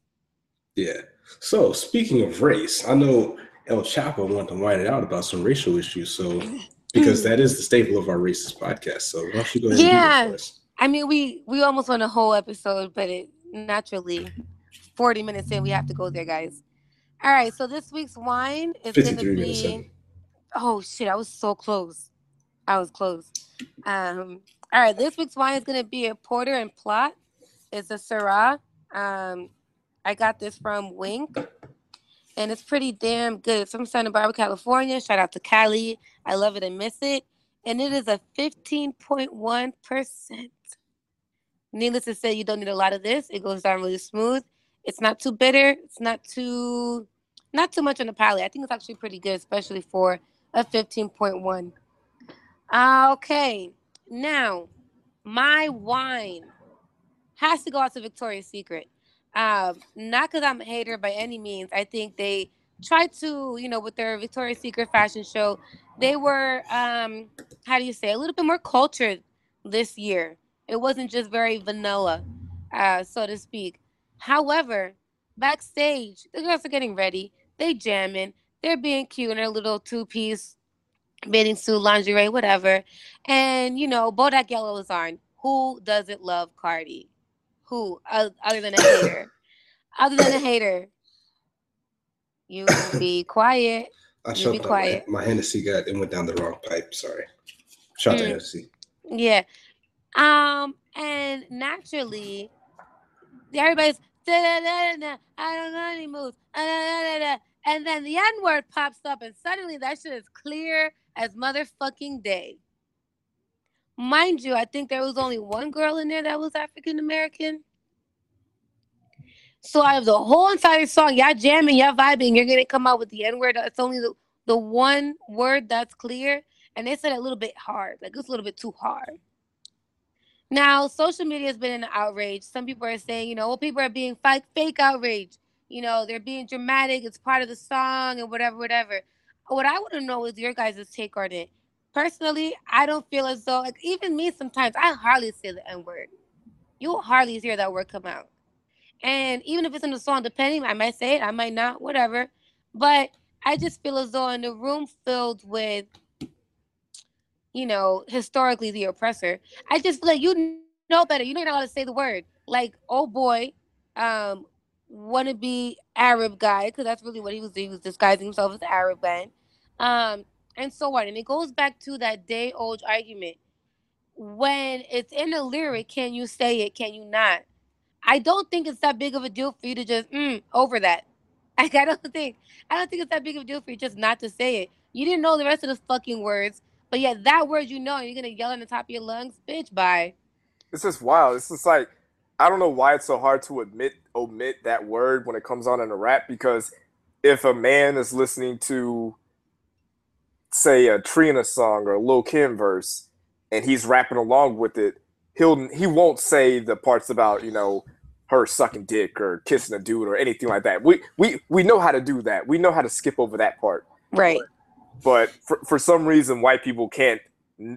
Speaker 1: Yeah. So speaking of race, I know El Chapo wanted to wind it out about some racial issues. So because that is the staple of our racist podcast. So why don't you go ahead and
Speaker 3: Yeah.
Speaker 1: do that?
Speaker 3: I mean, we we almost went a whole episode, but it naturally, forty minutes in, we have to go there, guys. All right, so this week's wine is going to be. Oh shit! I was so close. I was close. Um, All right, this week's wine is gonna be a porter and plot. It's a Syrah. Um, I got this from Winc, and it's pretty damn good. It's from Santa Barbara, California. Shout out to Cali. I love it and miss it. And it is a 15.1%. Needless to say, you don't need a lot of this. It goes down really smooth. It's not too bitter. It's not too not too much on the palate. I think it's actually pretty good, especially for a 15.1. Uh, okay, now my wine has to go out to Victoria's Secret. Um, not because I'm a hater by any means. I think they tried to, you know, with their Victoria's Secret fashion show, they were, um, how do you say, a little bit more cultured this year. It wasn't just very vanilla, uh, so to speak. However, backstage, the girls are getting ready. They jamming. They're being cute in their little two-piece bathing suit, lingerie, whatever. And you know, Bodak Yellow is on. Who doesn't love Cardi? Who other than a hater? other than a hater, you be quiet.
Speaker 1: I
Speaker 3: You be quiet.
Speaker 1: My, my Hennessy got it went down the wrong pipe. Sorry. Shout out to
Speaker 3: Mm.
Speaker 1: Hennessy.
Speaker 3: Yeah. Um, and naturally, everybody's da da da da. I don't know any moves. da, da, da, da. And then the N word pops up, and suddenly that shit is clear as motherfucking day. Mind you, I think there was only one girl in there that was African American. So out of the whole entire song, y'all jamming, y'all vibing, you're gonna come out with the N word. It's only the, the one word that's clear. And they said a little bit hard, like it's a little bit too hard. Now, social media has been an outrage. Some people are saying, you know, well, people are being fake, fake outrage. You know, they're being dramatic. It's part of the song and whatever, whatever. What I want to know is your guys' take on it. Personally, I don't feel as though, like, even me sometimes, I hardly say the N word. You'll hardly hear that word come out. And even if it's in the song, depending, I might say it, I might not, whatever. But I just feel as though in a room filled with, you know, historically the oppressor, I just feel like you know better. You know you're not allowed to say the word. Like, oh boy, um, wanna be Arab guy, because that's really what he was doing. He was disguising himself as Arab man. Um, and so on. And it goes back to that day old argument. When it's in a lyric, can you say it? Can you not? I don't think it's that big of a deal for you to just mm, over that. Like I don't think I don't think it's that big of a deal for you just not to say it. You didn't know the rest of the fucking words, but yet that word you know, and you're gonna yell on the top of your lungs, bitch. Bye.
Speaker 2: It's just wild. It's just like I don't know why it's so hard to admit omit that word when it comes on in a rap because if a man is listening to say a Trina song or a Lil Kim verse and he's rapping along with it, he'll he won't say the parts about, you know, her sucking dick or kissing a dude or anything like that. We we we know how to do that. We know how to skip over that part.
Speaker 3: Right.
Speaker 2: But for, for some reason white people can't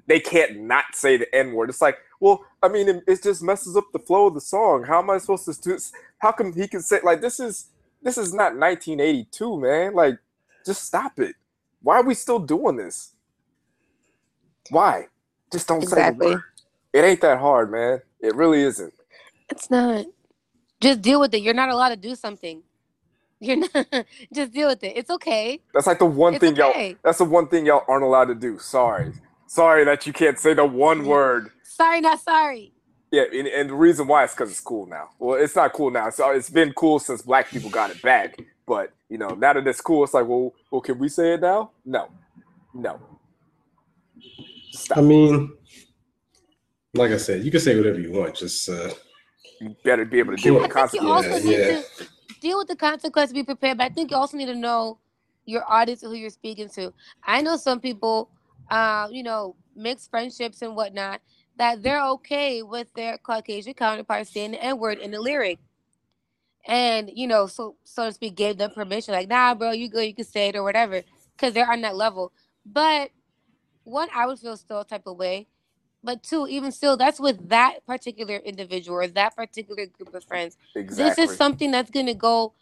Speaker 2: they can't not say the N word. It's like, well, I mean, it, it just messes up the flow of the song. How am I supposed to do? How come he can say like this is this is not 1982, man? Like, just stop it. Why are we still doing this? Why? Just don't say
Speaker 3: Exactly.
Speaker 2: the word. It ain't that hard, man. It really isn't.
Speaker 3: It's not. Just deal with it. You're not allowed to do something. You're not. just deal with it. It's okay.
Speaker 2: That's like the one
Speaker 3: It's
Speaker 2: thing y'all. That's the one thing y'all aren't allowed to do. Sorry, sorry that you can't say the one word.
Speaker 3: Sorry, not sorry.
Speaker 2: Yeah, and, and the reason why is because it's cool now. Well, it's not cool now. So uh, it's been cool since black people got it back. But you know, now that it's cool, it's like, well, well, can we say it now? No, no. Stop.
Speaker 1: I mean, like I said, you can say whatever you want. Just uh,
Speaker 2: you better be able to deal with the
Speaker 3: I think you
Speaker 2: consequences.
Speaker 3: also
Speaker 1: Yeah,
Speaker 3: need
Speaker 1: yeah.
Speaker 3: to deal with the consequences, be prepared. But I think you also need to know your audience and who you're speaking to. I know some people, uh, you know, mixed friendships and whatnot, that they're okay with their Caucasian counterparts saying the N word in the lyric. And, you know, so so to speak, gave them permission, like, nah, bro, you good, you can say it or whatever, because they're on that level. But one, I would feel still type of way. But two, even still, that's with that particular individual or that particular group of friends.
Speaker 2: Exactly.
Speaker 3: This is something that's going to go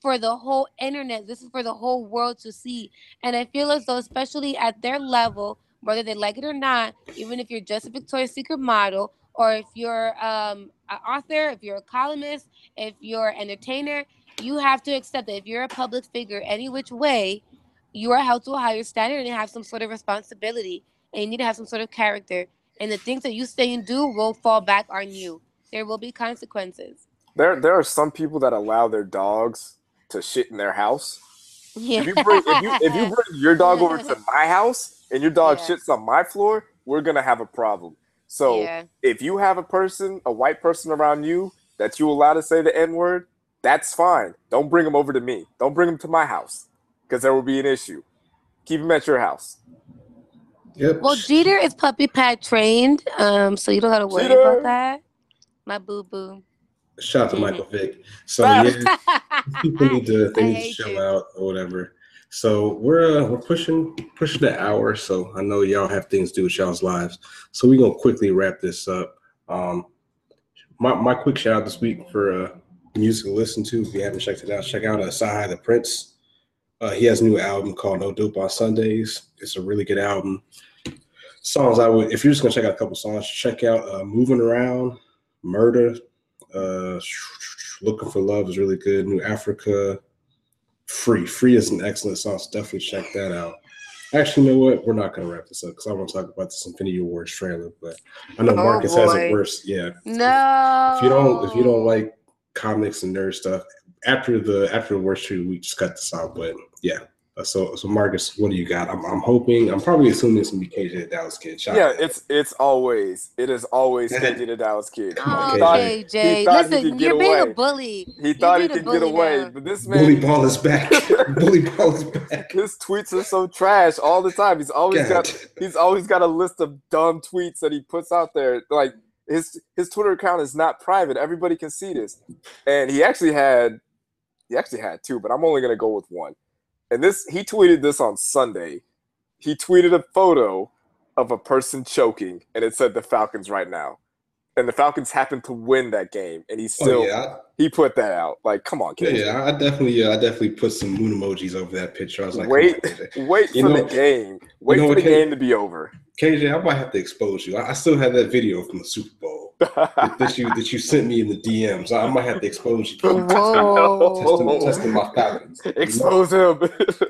Speaker 3: for the whole internet. This is for the whole world to see. And I feel as though, especially at their level, whether they like it or not, even if you're just a Victoria's Secret model, or if you're um, an author, if you're a columnist, if you're an entertainer, you have to accept that if you're a public figure, any which way, you are held to a higher standard and you have some sort of responsibility and you need to have some sort of character And the things that you say and do will fall back on you. There will be consequences.
Speaker 2: There, there are some people that allow their dogs to shit in their house.
Speaker 3: Yeah.
Speaker 2: If you bring, if you, if you bring your dog over to my house and your dog
Speaker 3: Yeah.
Speaker 2: shits on my floor, we're gonna have a problem. So
Speaker 3: yeah.
Speaker 2: if you have a person, a white person around you that you allow to say the N word, that's fine. Don't bring them over to me. Don't bring them to my house because there will be an issue. Keep them at your house.
Speaker 1: Yep.
Speaker 3: Well, Jeter is puppy pad trained, um, so you don't gotta worry
Speaker 2: Jeter.
Speaker 3: about that. My boo boo.
Speaker 1: Shout out to Michael Vick. So
Speaker 2: Ah.
Speaker 1: yeah, people need to they
Speaker 3: I
Speaker 1: need to chill
Speaker 3: you.
Speaker 1: out or whatever. So we're uh, we're pushing pushing the hour. So I know y'all have things to do with y'all's lives. So we're gonna quickly wrap this up. Um, my my quick shout out this week for uh, music to listen to. If you haven't checked it out, check out uh, CyHi the Prynce. Uh, he has a new album called No Dope on Sundays. It's a really good album. Songs I would, if you're just gonna check out a couple songs, check out uh, "Moving Around," "Murder," uh, "Looking for Love" is really good. New Africa, "Free." "Free" is an excellent. So definitely check that out. Actually, you know what? We're not gonna wrap this up because I want to talk about this Infinity Wars trailer. But I know
Speaker 3: Oh,
Speaker 1: Marcus has a
Speaker 3: boy.
Speaker 1: worse. Yeah,
Speaker 3: no.
Speaker 1: if you don't if you don't like comics and nerd stuff after the after the worst two we just cut this out but yeah Uh, so so marcus what do you got i'm, I'm hoping i'm probably assuming it's gonna be kj the dallas kid Shout
Speaker 2: Yeah,
Speaker 1: out.
Speaker 2: it's it's always it is always KJ the Dallas kid.
Speaker 1: Come on,
Speaker 3: Oh,
Speaker 1: KJ.
Speaker 2: thought-
Speaker 3: KJ.
Speaker 2: he thought he
Speaker 3: Listen,
Speaker 2: could get
Speaker 3: you're being
Speaker 2: away.
Speaker 3: a bully.
Speaker 2: He thought he could get away,
Speaker 3: now.
Speaker 2: but this man,
Speaker 1: bully
Speaker 2: man,
Speaker 1: ball is back bully ball is back
Speaker 2: his tweets are so trash all the time. He's always
Speaker 1: God.
Speaker 2: got he's always got a list of dumb tweets that he puts out there. Like his his Twitter account is not private. Everybody can see this. And he actually had he actually had two, but I'm only gonna go with one. And this he tweeted this on Sunday. He tweeted a photo of a person choking, and it said the Falcons right now. And the Falcons happened to win that game, and he still
Speaker 1: oh, yeah
Speaker 2: he put that out. Like, come on,
Speaker 1: yeah,
Speaker 2: kid.
Speaker 1: yeah i definitely uh, i definitely put some moon emojis over that picture i was like
Speaker 2: Wait. Wait
Speaker 1: You
Speaker 2: for
Speaker 1: know-
Speaker 2: the game. Wait
Speaker 1: know
Speaker 2: for the
Speaker 1: K-
Speaker 2: game to be over.
Speaker 1: KJ, I might have to expose you. I, I still have that video from the Super Bowl that, that you that you sent me in the DMs. I, I might have to expose you.
Speaker 3: Whoa.
Speaker 1: Testing, testing my Falcons.
Speaker 2: Expose him.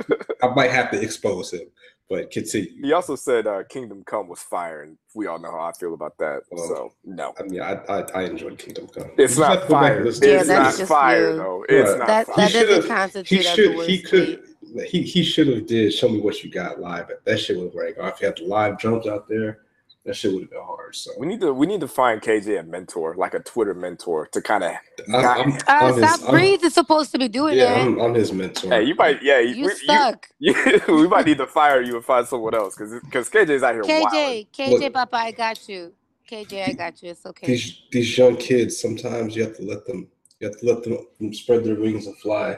Speaker 1: I might have to expose him, but continue.
Speaker 2: he also said uh, Kingdom Come was fire, and we all know how I feel about that.
Speaker 1: Well,
Speaker 2: so no,
Speaker 1: I mean, I I, I enjoyed Kingdom Come.
Speaker 2: it's
Speaker 1: You
Speaker 2: not
Speaker 1: to go back and
Speaker 2: fire.
Speaker 1: listen to
Speaker 3: Yeah,
Speaker 2: It's
Speaker 3: that's
Speaker 2: not fire
Speaker 3: you.
Speaker 2: though. It's
Speaker 1: Right.
Speaker 2: not
Speaker 3: That
Speaker 2: fire.
Speaker 3: that
Speaker 1: He
Speaker 3: doesn't
Speaker 1: should've-
Speaker 3: constitute
Speaker 1: He should he
Speaker 3: tweet.
Speaker 1: could he he should have did show me what you got live. But that shit was like, oh, if you had the live jumps out there, that shit would have been hard. So
Speaker 2: we need to we need to find KJ a mentor, like a Twitter mentor, to kind of.
Speaker 1: I'm, I'm,
Speaker 3: Uh,
Speaker 1: his,
Speaker 3: South
Speaker 1: I'm-
Speaker 3: Breeze is supposed to be doing
Speaker 1: yeah,
Speaker 3: that.
Speaker 1: I'm, I'm his mentor.
Speaker 2: Hey, you might yeah
Speaker 3: you
Speaker 2: we,
Speaker 3: suck.
Speaker 2: You, we might need to fire you and find someone else because because KJ's out here wild.
Speaker 3: KJ, KJ,
Speaker 1: Look.
Speaker 3: Papa, I got you. KJ, I got you. It's okay.
Speaker 1: these these young kids sometimes you have to let them you have to let them spread their wings and fly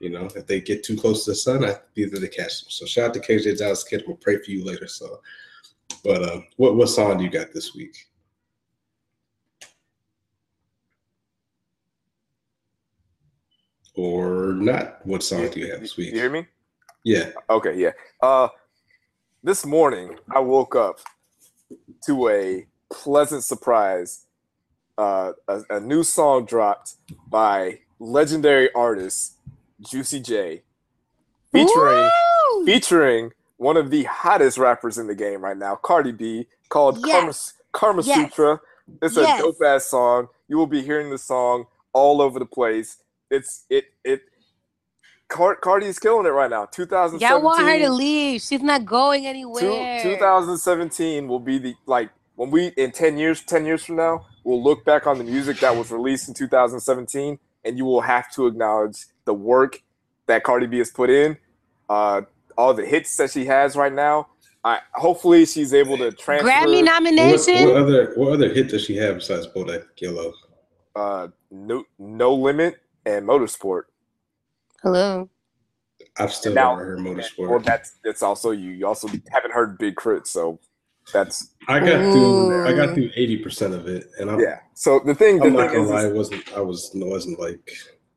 Speaker 1: you know if they get too close to the sun i either they catch them so shout out to kj dallas kid we'll pray for you later so but uh what what song do you got this week or not what song do you have this
Speaker 2: You
Speaker 1: week
Speaker 2: hear me?
Speaker 1: yeah
Speaker 2: Okay, yeah. Uh, this morning I woke up to a pleasant surprise. Uh, a, a new song dropped by legendary artist Juicy J, featuring
Speaker 3: Woo!
Speaker 2: featuring one of the hottest rappers in the game right now, Cardi B, called
Speaker 3: Yes.
Speaker 2: Karma, Karma
Speaker 3: Yes.
Speaker 2: Sutra. It's
Speaker 3: Yes.
Speaker 2: a dope ass song. You will be hearing the song all over the place. It's it it. Car- Cardi is killing it right now. 2017.
Speaker 3: Y'all want her to leave. She's not going
Speaker 2: Two,
Speaker 3: anywhere.
Speaker 2: 2017 will be the like when we in 10 years 10 years from now we'll look back on the music that was released in 2017 and you will have to acknowledge the work that Cardi B has put in uh all the hits that she has right now I hopefully she's able to transfer
Speaker 3: Grammy
Speaker 1: what,
Speaker 3: nomination.
Speaker 1: what other what other hit does she have besides bodak yellow
Speaker 2: uh no, no limit and motorsport
Speaker 3: Hello.
Speaker 1: i've still
Speaker 2: Now-
Speaker 1: never heard motorsport
Speaker 2: well that's that's also you you also haven't heard Big K.R.I.T. so that's
Speaker 1: i got through i got through 80 percent of it and i'm
Speaker 2: yeah so the thing the
Speaker 1: I'm not
Speaker 2: thing
Speaker 1: gonna
Speaker 2: is,
Speaker 1: lie,
Speaker 2: is
Speaker 1: wasn't. I was. It wasn't like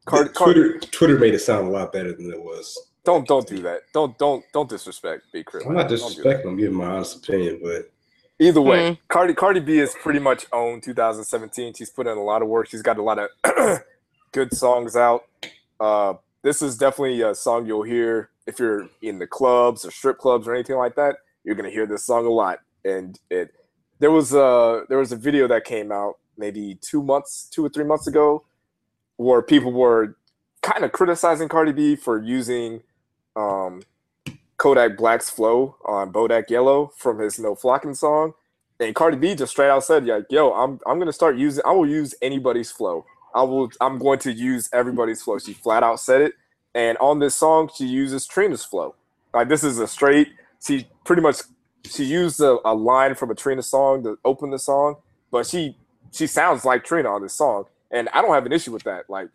Speaker 2: Cardi-
Speaker 1: Twitter. Twitter made it sound a lot better than it was.
Speaker 2: Don't don't do that don't don't don't disrespect Big K.R.I.T.
Speaker 1: I'm not
Speaker 2: Don't do
Speaker 1: disrespecting. I'm giving my honest opinion, but
Speaker 2: Either way,
Speaker 3: Mm.
Speaker 2: Cardi Cardi B is pretty much owned 2017. She's put in a lot of work. She's got a lot of good songs out. Uh, this is definitely a song you'll hear if you're in the clubs or strip clubs or anything like that. You're gonna hear this song a lot, and it there was a there was a video that came out maybe two months, two or three months ago, where people were kind of criticizing Cardi B for using um, Kodak Black's flow on Bodak Yellow from his No Flocking song. And Cardi B just straight out said, like, yo, I'm I'm gonna start using I will use anybody's flow. I will I'm going to use everybody's flow. She flat out said it. And on this song, she uses Trina's flow. Like this is a straight, she pretty much she used a, a line from a Trina song to open the song, but she she sounds like Trina on this song. And I don't have an issue with that. Like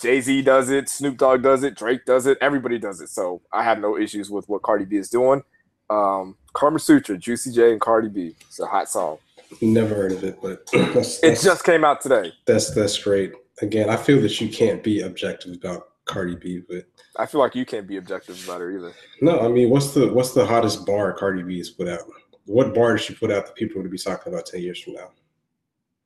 Speaker 2: Jay Z does it, Snoop Dogg does it, Drake does it, everybody does it. So I have no issues with what Cardi B is doing. Um, Karma Sutra, Juicy J, and Cardi B. It's a hot song.
Speaker 1: Never heard of it, but that's,
Speaker 2: It just came out today.
Speaker 1: that's that's great. Again, I feel that you can't be objective about Cardi B, but
Speaker 2: I feel like you can't be objective about her either.
Speaker 1: no, I mean, what's the what's the hottest bar Cardi B has put out? What bar did she put out that people would be talking about ten years from now?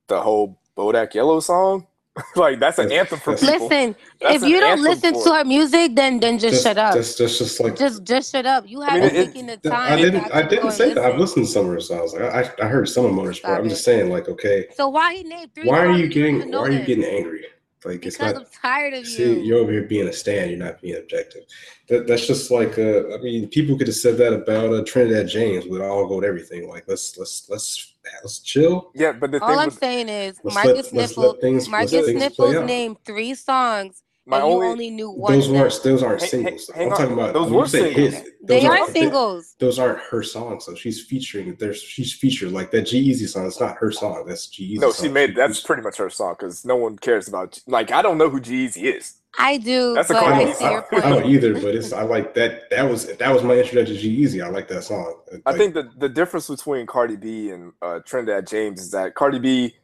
Speaker 2: The whole Bodak Yellow song, like that's an anthem for people.
Speaker 3: Listen,
Speaker 2: That's
Speaker 3: if you don't listen to
Speaker 2: it.
Speaker 3: her music, then then just, shut up.
Speaker 1: Just, just, just like
Speaker 3: just just shut up. You haven't
Speaker 2: it-
Speaker 3: taken the time.
Speaker 1: I didn't. I didn't
Speaker 3: and
Speaker 1: say that. I've listened to some of her songs. I, I, I heard some of Motorsport.
Speaker 3: Stop
Speaker 1: I'm just saying, like, okay,
Speaker 3: So why he named three?
Speaker 1: why are you getting? Why are you getting angry? Like, it's
Speaker 3: Because
Speaker 1: not.
Speaker 3: I'm tired of
Speaker 1: See,
Speaker 3: you.
Speaker 1: you're over here being a stand. You're not being objective. That, that's just like. Uh, I mean, people could have said that about uh, Trinidad James with all gold everything. Like, let's let's let's let's chill.
Speaker 2: Yeah, but the
Speaker 3: All
Speaker 2: thing
Speaker 3: I'm
Speaker 2: with
Speaker 3: saying is Marcus
Speaker 1: let, let's
Speaker 3: Sniffle.
Speaker 1: let things. let's
Speaker 3: Marcus
Speaker 1: let
Speaker 3: Sniffles
Speaker 1: out.
Speaker 3: named three songs,
Speaker 2: my
Speaker 3: and you
Speaker 2: only,
Speaker 3: only knew one.
Speaker 1: Those
Speaker 3: of
Speaker 1: weren't. Those aren't
Speaker 2: Hang-
Speaker 1: singles.
Speaker 2: hang
Speaker 1: I'm
Speaker 2: on.
Speaker 1: talking about.
Speaker 2: Those
Speaker 1: when
Speaker 2: were
Speaker 1: say
Speaker 2: singles.
Speaker 1: hits,
Speaker 3: They
Speaker 1: those
Speaker 3: are
Speaker 1: aren't-
Speaker 3: singles.
Speaker 1: those aren't her songs. So she's featuring. There's she's featured like that G-Eazy song. It's not her song. That's G-Eazy.
Speaker 2: no, she made that's pretty much her song because no one cares about. Like I don't know who G-Eazy is.
Speaker 3: I do,
Speaker 2: That's a
Speaker 3: but
Speaker 2: Cardi
Speaker 3: I
Speaker 2: B
Speaker 3: see
Speaker 2: song.
Speaker 3: your
Speaker 1: I, I don't either, but it's I like that. That was that was my introduction to G-Eazy. I like that song.
Speaker 2: I think the the difference between Cardi B and uh, Trinidad James is that Cardi B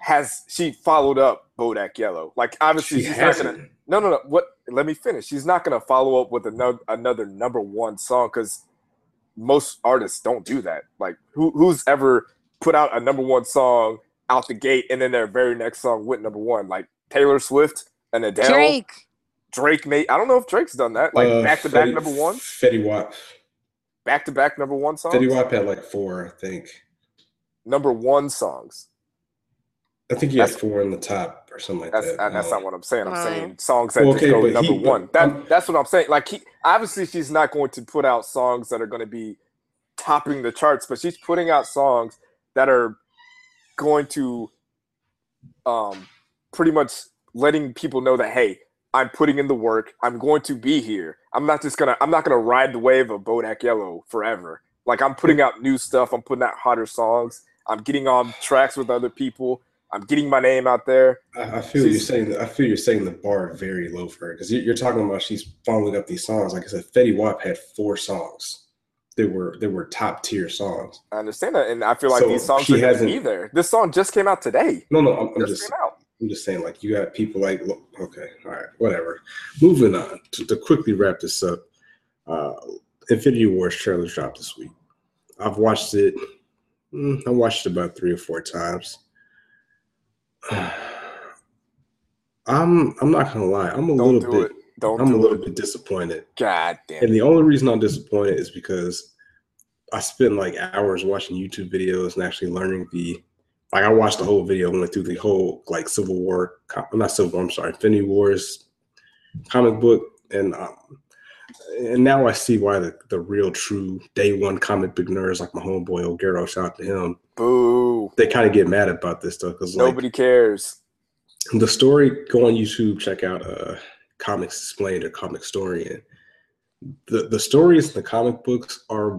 Speaker 2: has she followed up Bodak Yellow. Like obviously
Speaker 1: she
Speaker 2: she's not gonna. No, no, no. What? Let me finish. She's not gonna follow up with another another number one song because most artists don't do that. Like who who's ever put out a number one song out the gate and then their very next song went number one? Like Taylor Swift and Adele.
Speaker 3: Drake.
Speaker 2: Drake made. I don't know if Drake's done that. Like
Speaker 1: Uh,
Speaker 2: back to back number one,
Speaker 1: Fetty Wap.
Speaker 2: back to back number one songs.
Speaker 1: Fetty Wap had like four, I think.
Speaker 2: Number one songs.
Speaker 1: I think he had
Speaker 2: That's-
Speaker 1: four in the top or something like
Speaker 2: That's
Speaker 1: that.
Speaker 2: that's not what I'm saying. I'm
Speaker 3: Wow.
Speaker 2: saying songs that
Speaker 1: Well,
Speaker 2: just
Speaker 1: okay,
Speaker 2: go
Speaker 1: but
Speaker 2: number
Speaker 1: he-
Speaker 2: one. That
Speaker 1: I'm-
Speaker 2: that's what I'm saying. Like he obviously she's not going to put out songs that are going to be topping the charts, but she's putting out songs that are going to um pretty much letting people know that hey, I'm putting in the work. I'm going to be here. I'm not just gonna I'm not gonna ride the wave of Bodak Yellow forever. Like I'm putting out new stuff. I'm putting out hotter songs. I'm getting on tracks with other people. I'm getting my name out there.
Speaker 1: I, I feel you're saying. I feel you're saying the bar very low for her because you're, you're talking about she's following up these songs. Like I said, Fetty Wap had four songs. They were they were top tier songs.
Speaker 2: I understand that, and I feel like
Speaker 1: So
Speaker 2: these songs
Speaker 1: she
Speaker 2: are going to
Speaker 1: hasn't-
Speaker 2: be there. This song just came out today.
Speaker 1: No, no, I'm, I'm
Speaker 2: Just
Speaker 1: just
Speaker 2: came out.
Speaker 1: I'm just saying, like, you got people like, look, okay, all right, whatever. Moving on to, to quickly wrap this up. Uh, Infinity Wars trailer dropped this week. I've watched it. mm, I watched it about three or four times. I'm I'm not gonna lie. I'm a
Speaker 2: Don't
Speaker 1: little
Speaker 2: do
Speaker 1: bit.
Speaker 2: it. Don't
Speaker 1: I'm a little
Speaker 2: it.
Speaker 1: bit disappointed.
Speaker 2: God damn.
Speaker 1: And the only reason I'm disappointed is because I spent like hours watching YouTube videos and actually learning the like I watched the whole video, went through the whole like Civil War, not Civil War, I'm sorry, Infinity Wars comic book, and um, and now I see why the, the real true day one comic book nerds like my homeboy O'Garo, shout out to him,
Speaker 2: Boo.
Speaker 1: they kind of get mad about this stuff because like
Speaker 2: Nobody cares.
Speaker 1: the story go on youtube check out uh comics explained or comic historian the the stories in the comic books are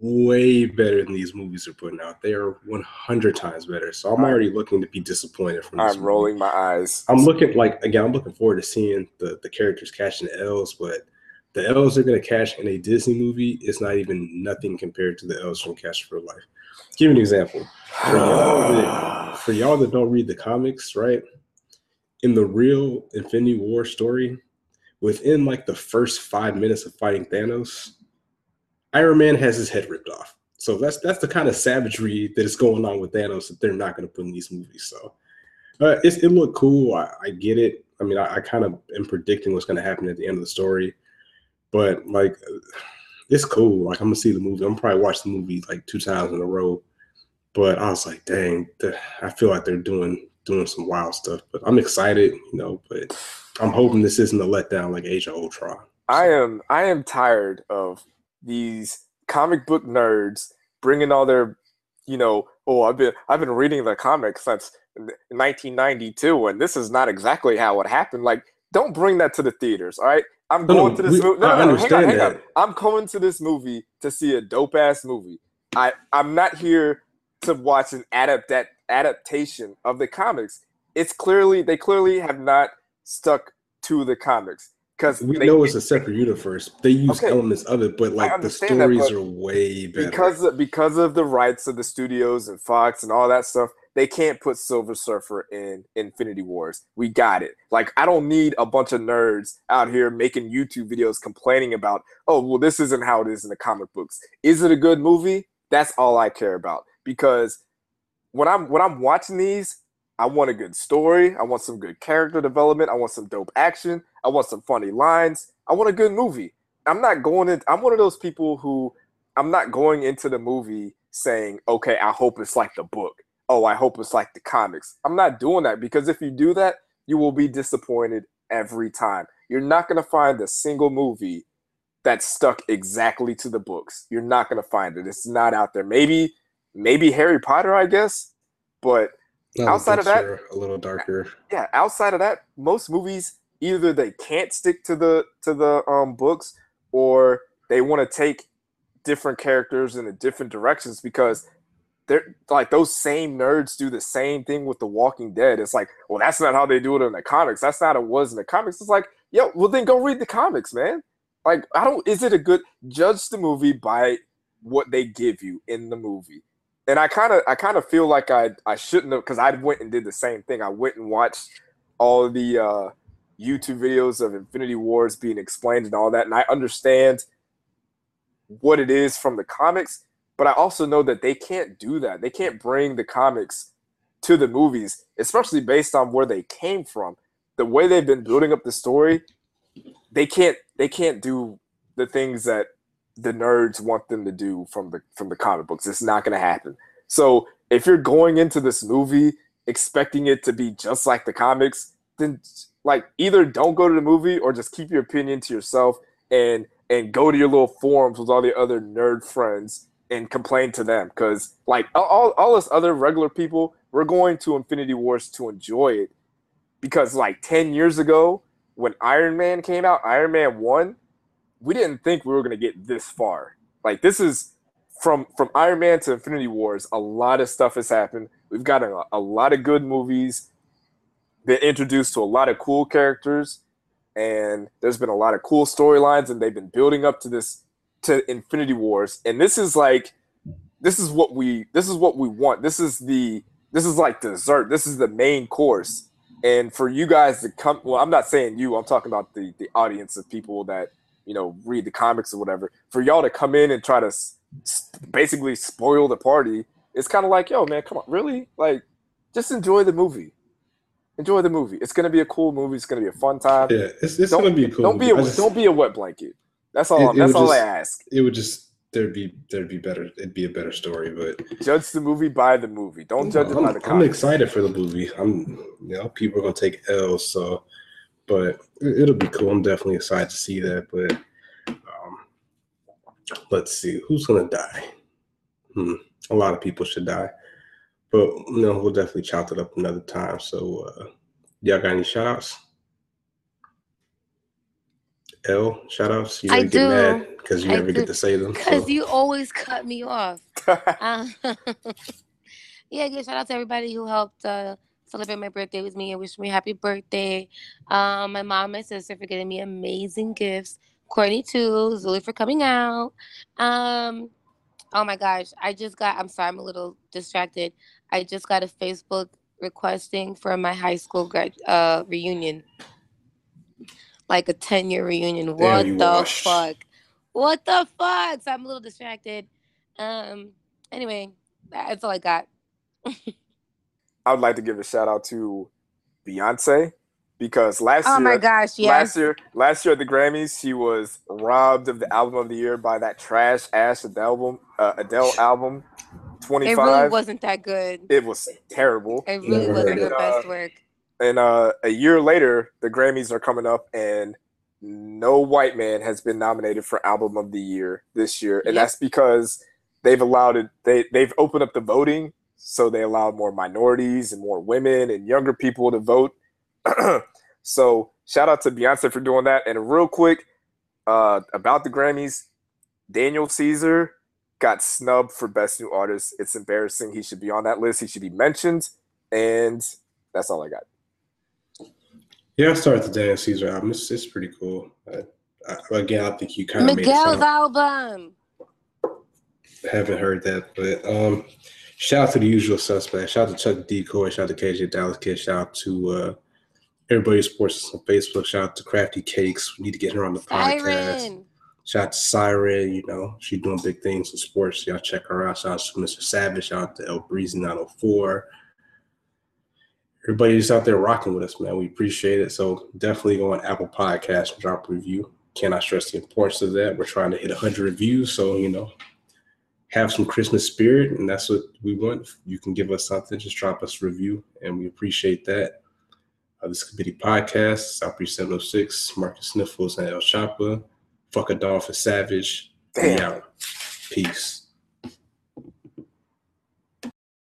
Speaker 1: way better than these movies are putting out they are 100 times better so i'm already looking to be disappointed from this
Speaker 2: I'm
Speaker 1: movie.
Speaker 2: rolling my eyes.
Speaker 1: i'm looking like again i'm looking forward to seeing the the characters catching the l's but the l's they're going to cash in a disney movie is not even nothing compared to the l's from catch for life give you an example for y'all that, for y'all that don't read the comics, right? In the real Infinity War story, within like the first five minutes of fighting Thanos, Iron Man has his head ripped off. So that's that's the kind of savagery that is going on with Thanos that they're not going to put in these movies. So uh, it's, it looked cool. I, I get it. I mean, I, I kind of am predicting what's going to happen at the end of the story, but like, it's cool. Like I'm gonna see the movie. I'm probably watch the movie like two times in a row But I was like, dang, I feel like they're doing doing some wild stuff. But I'm excited, you know. But I'm hoping this isn't a letdown like Age of Ultron.
Speaker 2: I am I am tired of these comic book nerds bringing all their, you know, oh I've been I've been reading the comics since 1992, and this is not exactly how it happened. Like, don't bring that to the theaters, all right? I'm
Speaker 1: No, no,
Speaker 2: going to this
Speaker 1: we-
Speaker 2: movie. No, no, no, hang on, hang on.
Speaker 1: that.
Speaker 2: I'm going to this movie to see a dope ass movie. I I'm not here to watch an adapt that adaptation of the comics. It's clearly they clearly have not stuck to the comics because
Speaker 1: We
Speaker 2: they,
Speaker 1: know it's a separate universe. They use
Speaker 2: Okay.
Speaker 1: elements of it, but like the
Speaker 2: understand that,
Speaker 1: stories are way better.
Speaker 2: because of, because of the rights of the studios and Fox and all that stuff, they can't put Silver Surfer in Infinity Wars. We got it. Like I don't need a bunch of nerds out here making YouTube videos complaining about, oh well, this isn't how it is in the comic books. Is it a good movie? That's all I care about because when I'm when I'm watching these, I want a good story. I want some good character development. I want some dope action. I want some funny lines. I want a good movie. I'm not going in. I'm one of those people who I'm not going into the movie saying, okay, I hope it's like the book. Oh, I hope it's like the comics. I'm not doing that because if you do that, you will be disappointed every time. You're not going to find a single movie that's stuck exactly to the books. You're not going to find it. It's not out there. Maybe, maybe Harry Potter, I guess, but
Speaker 1: No,
Speaker 2: outside of that-
Speaker 1: a little darker.
Speaker 2: yeah outside of that most movies either they can't stick to the to the um books or they want to take different characters in different directions because they're like those same nerds do the same thing with the walking dead. It's like well that's not how they do it in the comics. That's not how it was in the comics. It's like yo well then go read the comics man. Like i don't is it a good judge the movie by what they give you in the movie. And I kind of I kind of feel like I I shouldn't have because I went and did the same thing. I went and watched all the uh, YouTube videos of Infinity Wars being explained and all that, and I understand what it is from the comics, but I also know that they can't do that. They can't bring the comics to the movies, especially based on where they came from. The way they've been building up the story, they can't they can't do the things that the nerds want them to do from the from the comic books. It's not going to happen. So if you're going into this movie expecting it to be just like the comics, then like either don't go to the movie or just keep your opinion to yourself and and go to your little forums with all the other nerd friends and complain to them because like all, all, us other regular people we're going to infinity wars to enjoy it because like 10 years ago when iron man came out iron man 1 we didn't think we were going to get this far. Like this is from from Iron Man to Infinity Wars, a lot of stuff has happened. We've got a, a lot of good movies. Been introduced to a lot of cool characters, and there's been a lot of cool storylines, and they've been building up to this to Infinity Wars. And this is like this is what we this is what we want. This is the this is like dessert. This is the main course. And for you guys to come, well, I'm not saying you. I'm talking about the the audience of people that you know read the comics or whatever for y'all to come in and try to s- basically spoil the party it's kind of like yo man come on really like just enjoy the movie enjoy the movie it's gonna be a cool movie it's gonna be a fun time
Speaker 1: Yeah, it's, it's gonna be a cool.
Speaker 2: don't be a
Speaker 1: just-
Speaker 2: don't be a wet blanket that's all
Speaker 1: It-
Speaker 2: I'm,
Speaker 1: it
Speaker 2: that's
Speaker 1: would
Speaker 2: all i ask
Speaker 1: It would just there'd be there'd be better. It'd be a better story, but
Speaker 2: judge the movie by the movie don't judge it
Speaker 1: I'm,
Speaker 2: by the
Speaker 1: I'm excited for the movie. I'm you know people are gonna take L's, so but it- it'll be cool. I'm definitely excited to see that. But um, let's see who's gonna die. Hmm, a lot of people should die, but you know we'll definitely chop it up another time. So uh, y'all got any shout outs? L shout outs. You
Speaker 3: I
Speaker 1: never get
Speaker 3: do.
Speaker 1: mad because you
Speaker 3: I
Speaker 1: never
Speaker 3: do.
Speaker 1: get to say them.
Speaker 3: Because
Speaker 1: so.
Speaker 3: you always cut me off. Um, yeah, good shout out to everybody who helped uh, celebrate my birthday with me and wish me happy birthday. Um, my mom and my sister for getting me amazing gifts. Courtney too, Zuli for coming out. Um, oh my gosh, I just got. I'm sorry, I'm a little distracted. I just got a Facebook requesting for my high school grad uh, reunion, like a 10 year reunion.
Speaker 1: Damn,
Speaker 3: What the
Speaker 1: washed.
Speaker 3: fuck? What the fuck? So I'm a little distracted. Um. Anyway, that's all I got.
Speaker 2: i would like to give a shout out to beyonce because last
Speaker 3: Oh
Speaker 2: year
Speaker 3: my gosh, yes.
Speaker 2: Last year, last year at the Grammys, she was robbed of the album of the year by that trash ass Adele album. Uh, Adele album, 25.
Speaker 3: It really wasn't that good.
Speaker 2: It was terrible.
Speaker 3: It really
Speaker 1: Never
Speaker 3: wasn't
Speaker 1: heard
Speaker 3: her
Speaker 2: it.
Speaker 3: best work.
Speaker 2: And uh, a year later, the Grammys are coming up, and no white man has been nominated for Album of the Year this year, and
Speaker 3: Yep.
Speaker 2: that's because they've allowed it. They they've opened up the voting, so they allowed more minorities and more women and younger people to vote. so shout out to Beyonce for doing that. And real quick uh, about the Grammys, Daniel Caesar got snubbed for Best New Artist. It's embarrassing. He should be on that list. He should be mentioned. And that's all I got.
Speaker 1: Yeah, I started the Dan Caesar album. It's, it's pretty cool. I, I, again, I think you kind of
Speaker 3: Miguel's album.
Speaker 1: haven't heard that, but um, shout out to the usual suspects. Shout out to Chuck Decoy. Shout out to KJ Dallas Kid. Shout out to uh, everybody who supports us on Facebook. Shout out to Crafty Cakes. We need to get her on the podcast.
Speaker 3: Siren.
Speaker 1: Shout out to Siren. You know she's doing big things in sports. Y'all check her out. Shout out to Mr. Savage. Shout out to El Breezy 904. Everybody who's out there rocking with us, man. We appreciate it. So definitely go on Apple Podcasts and drop a review. Cannot stress the importance of that. We're trying to hit 100 reviews, so you know have some Christmas spirit, and that's what we want. If you can give us something, just drop us a review, and we appreciate that. Uh, this committee podcast, South Breeze 706, Marcus Sniffles and Elle Chappa. Fuck Adolphus Savage.
Speaker 2: Damn.
Speaker 1: Peace.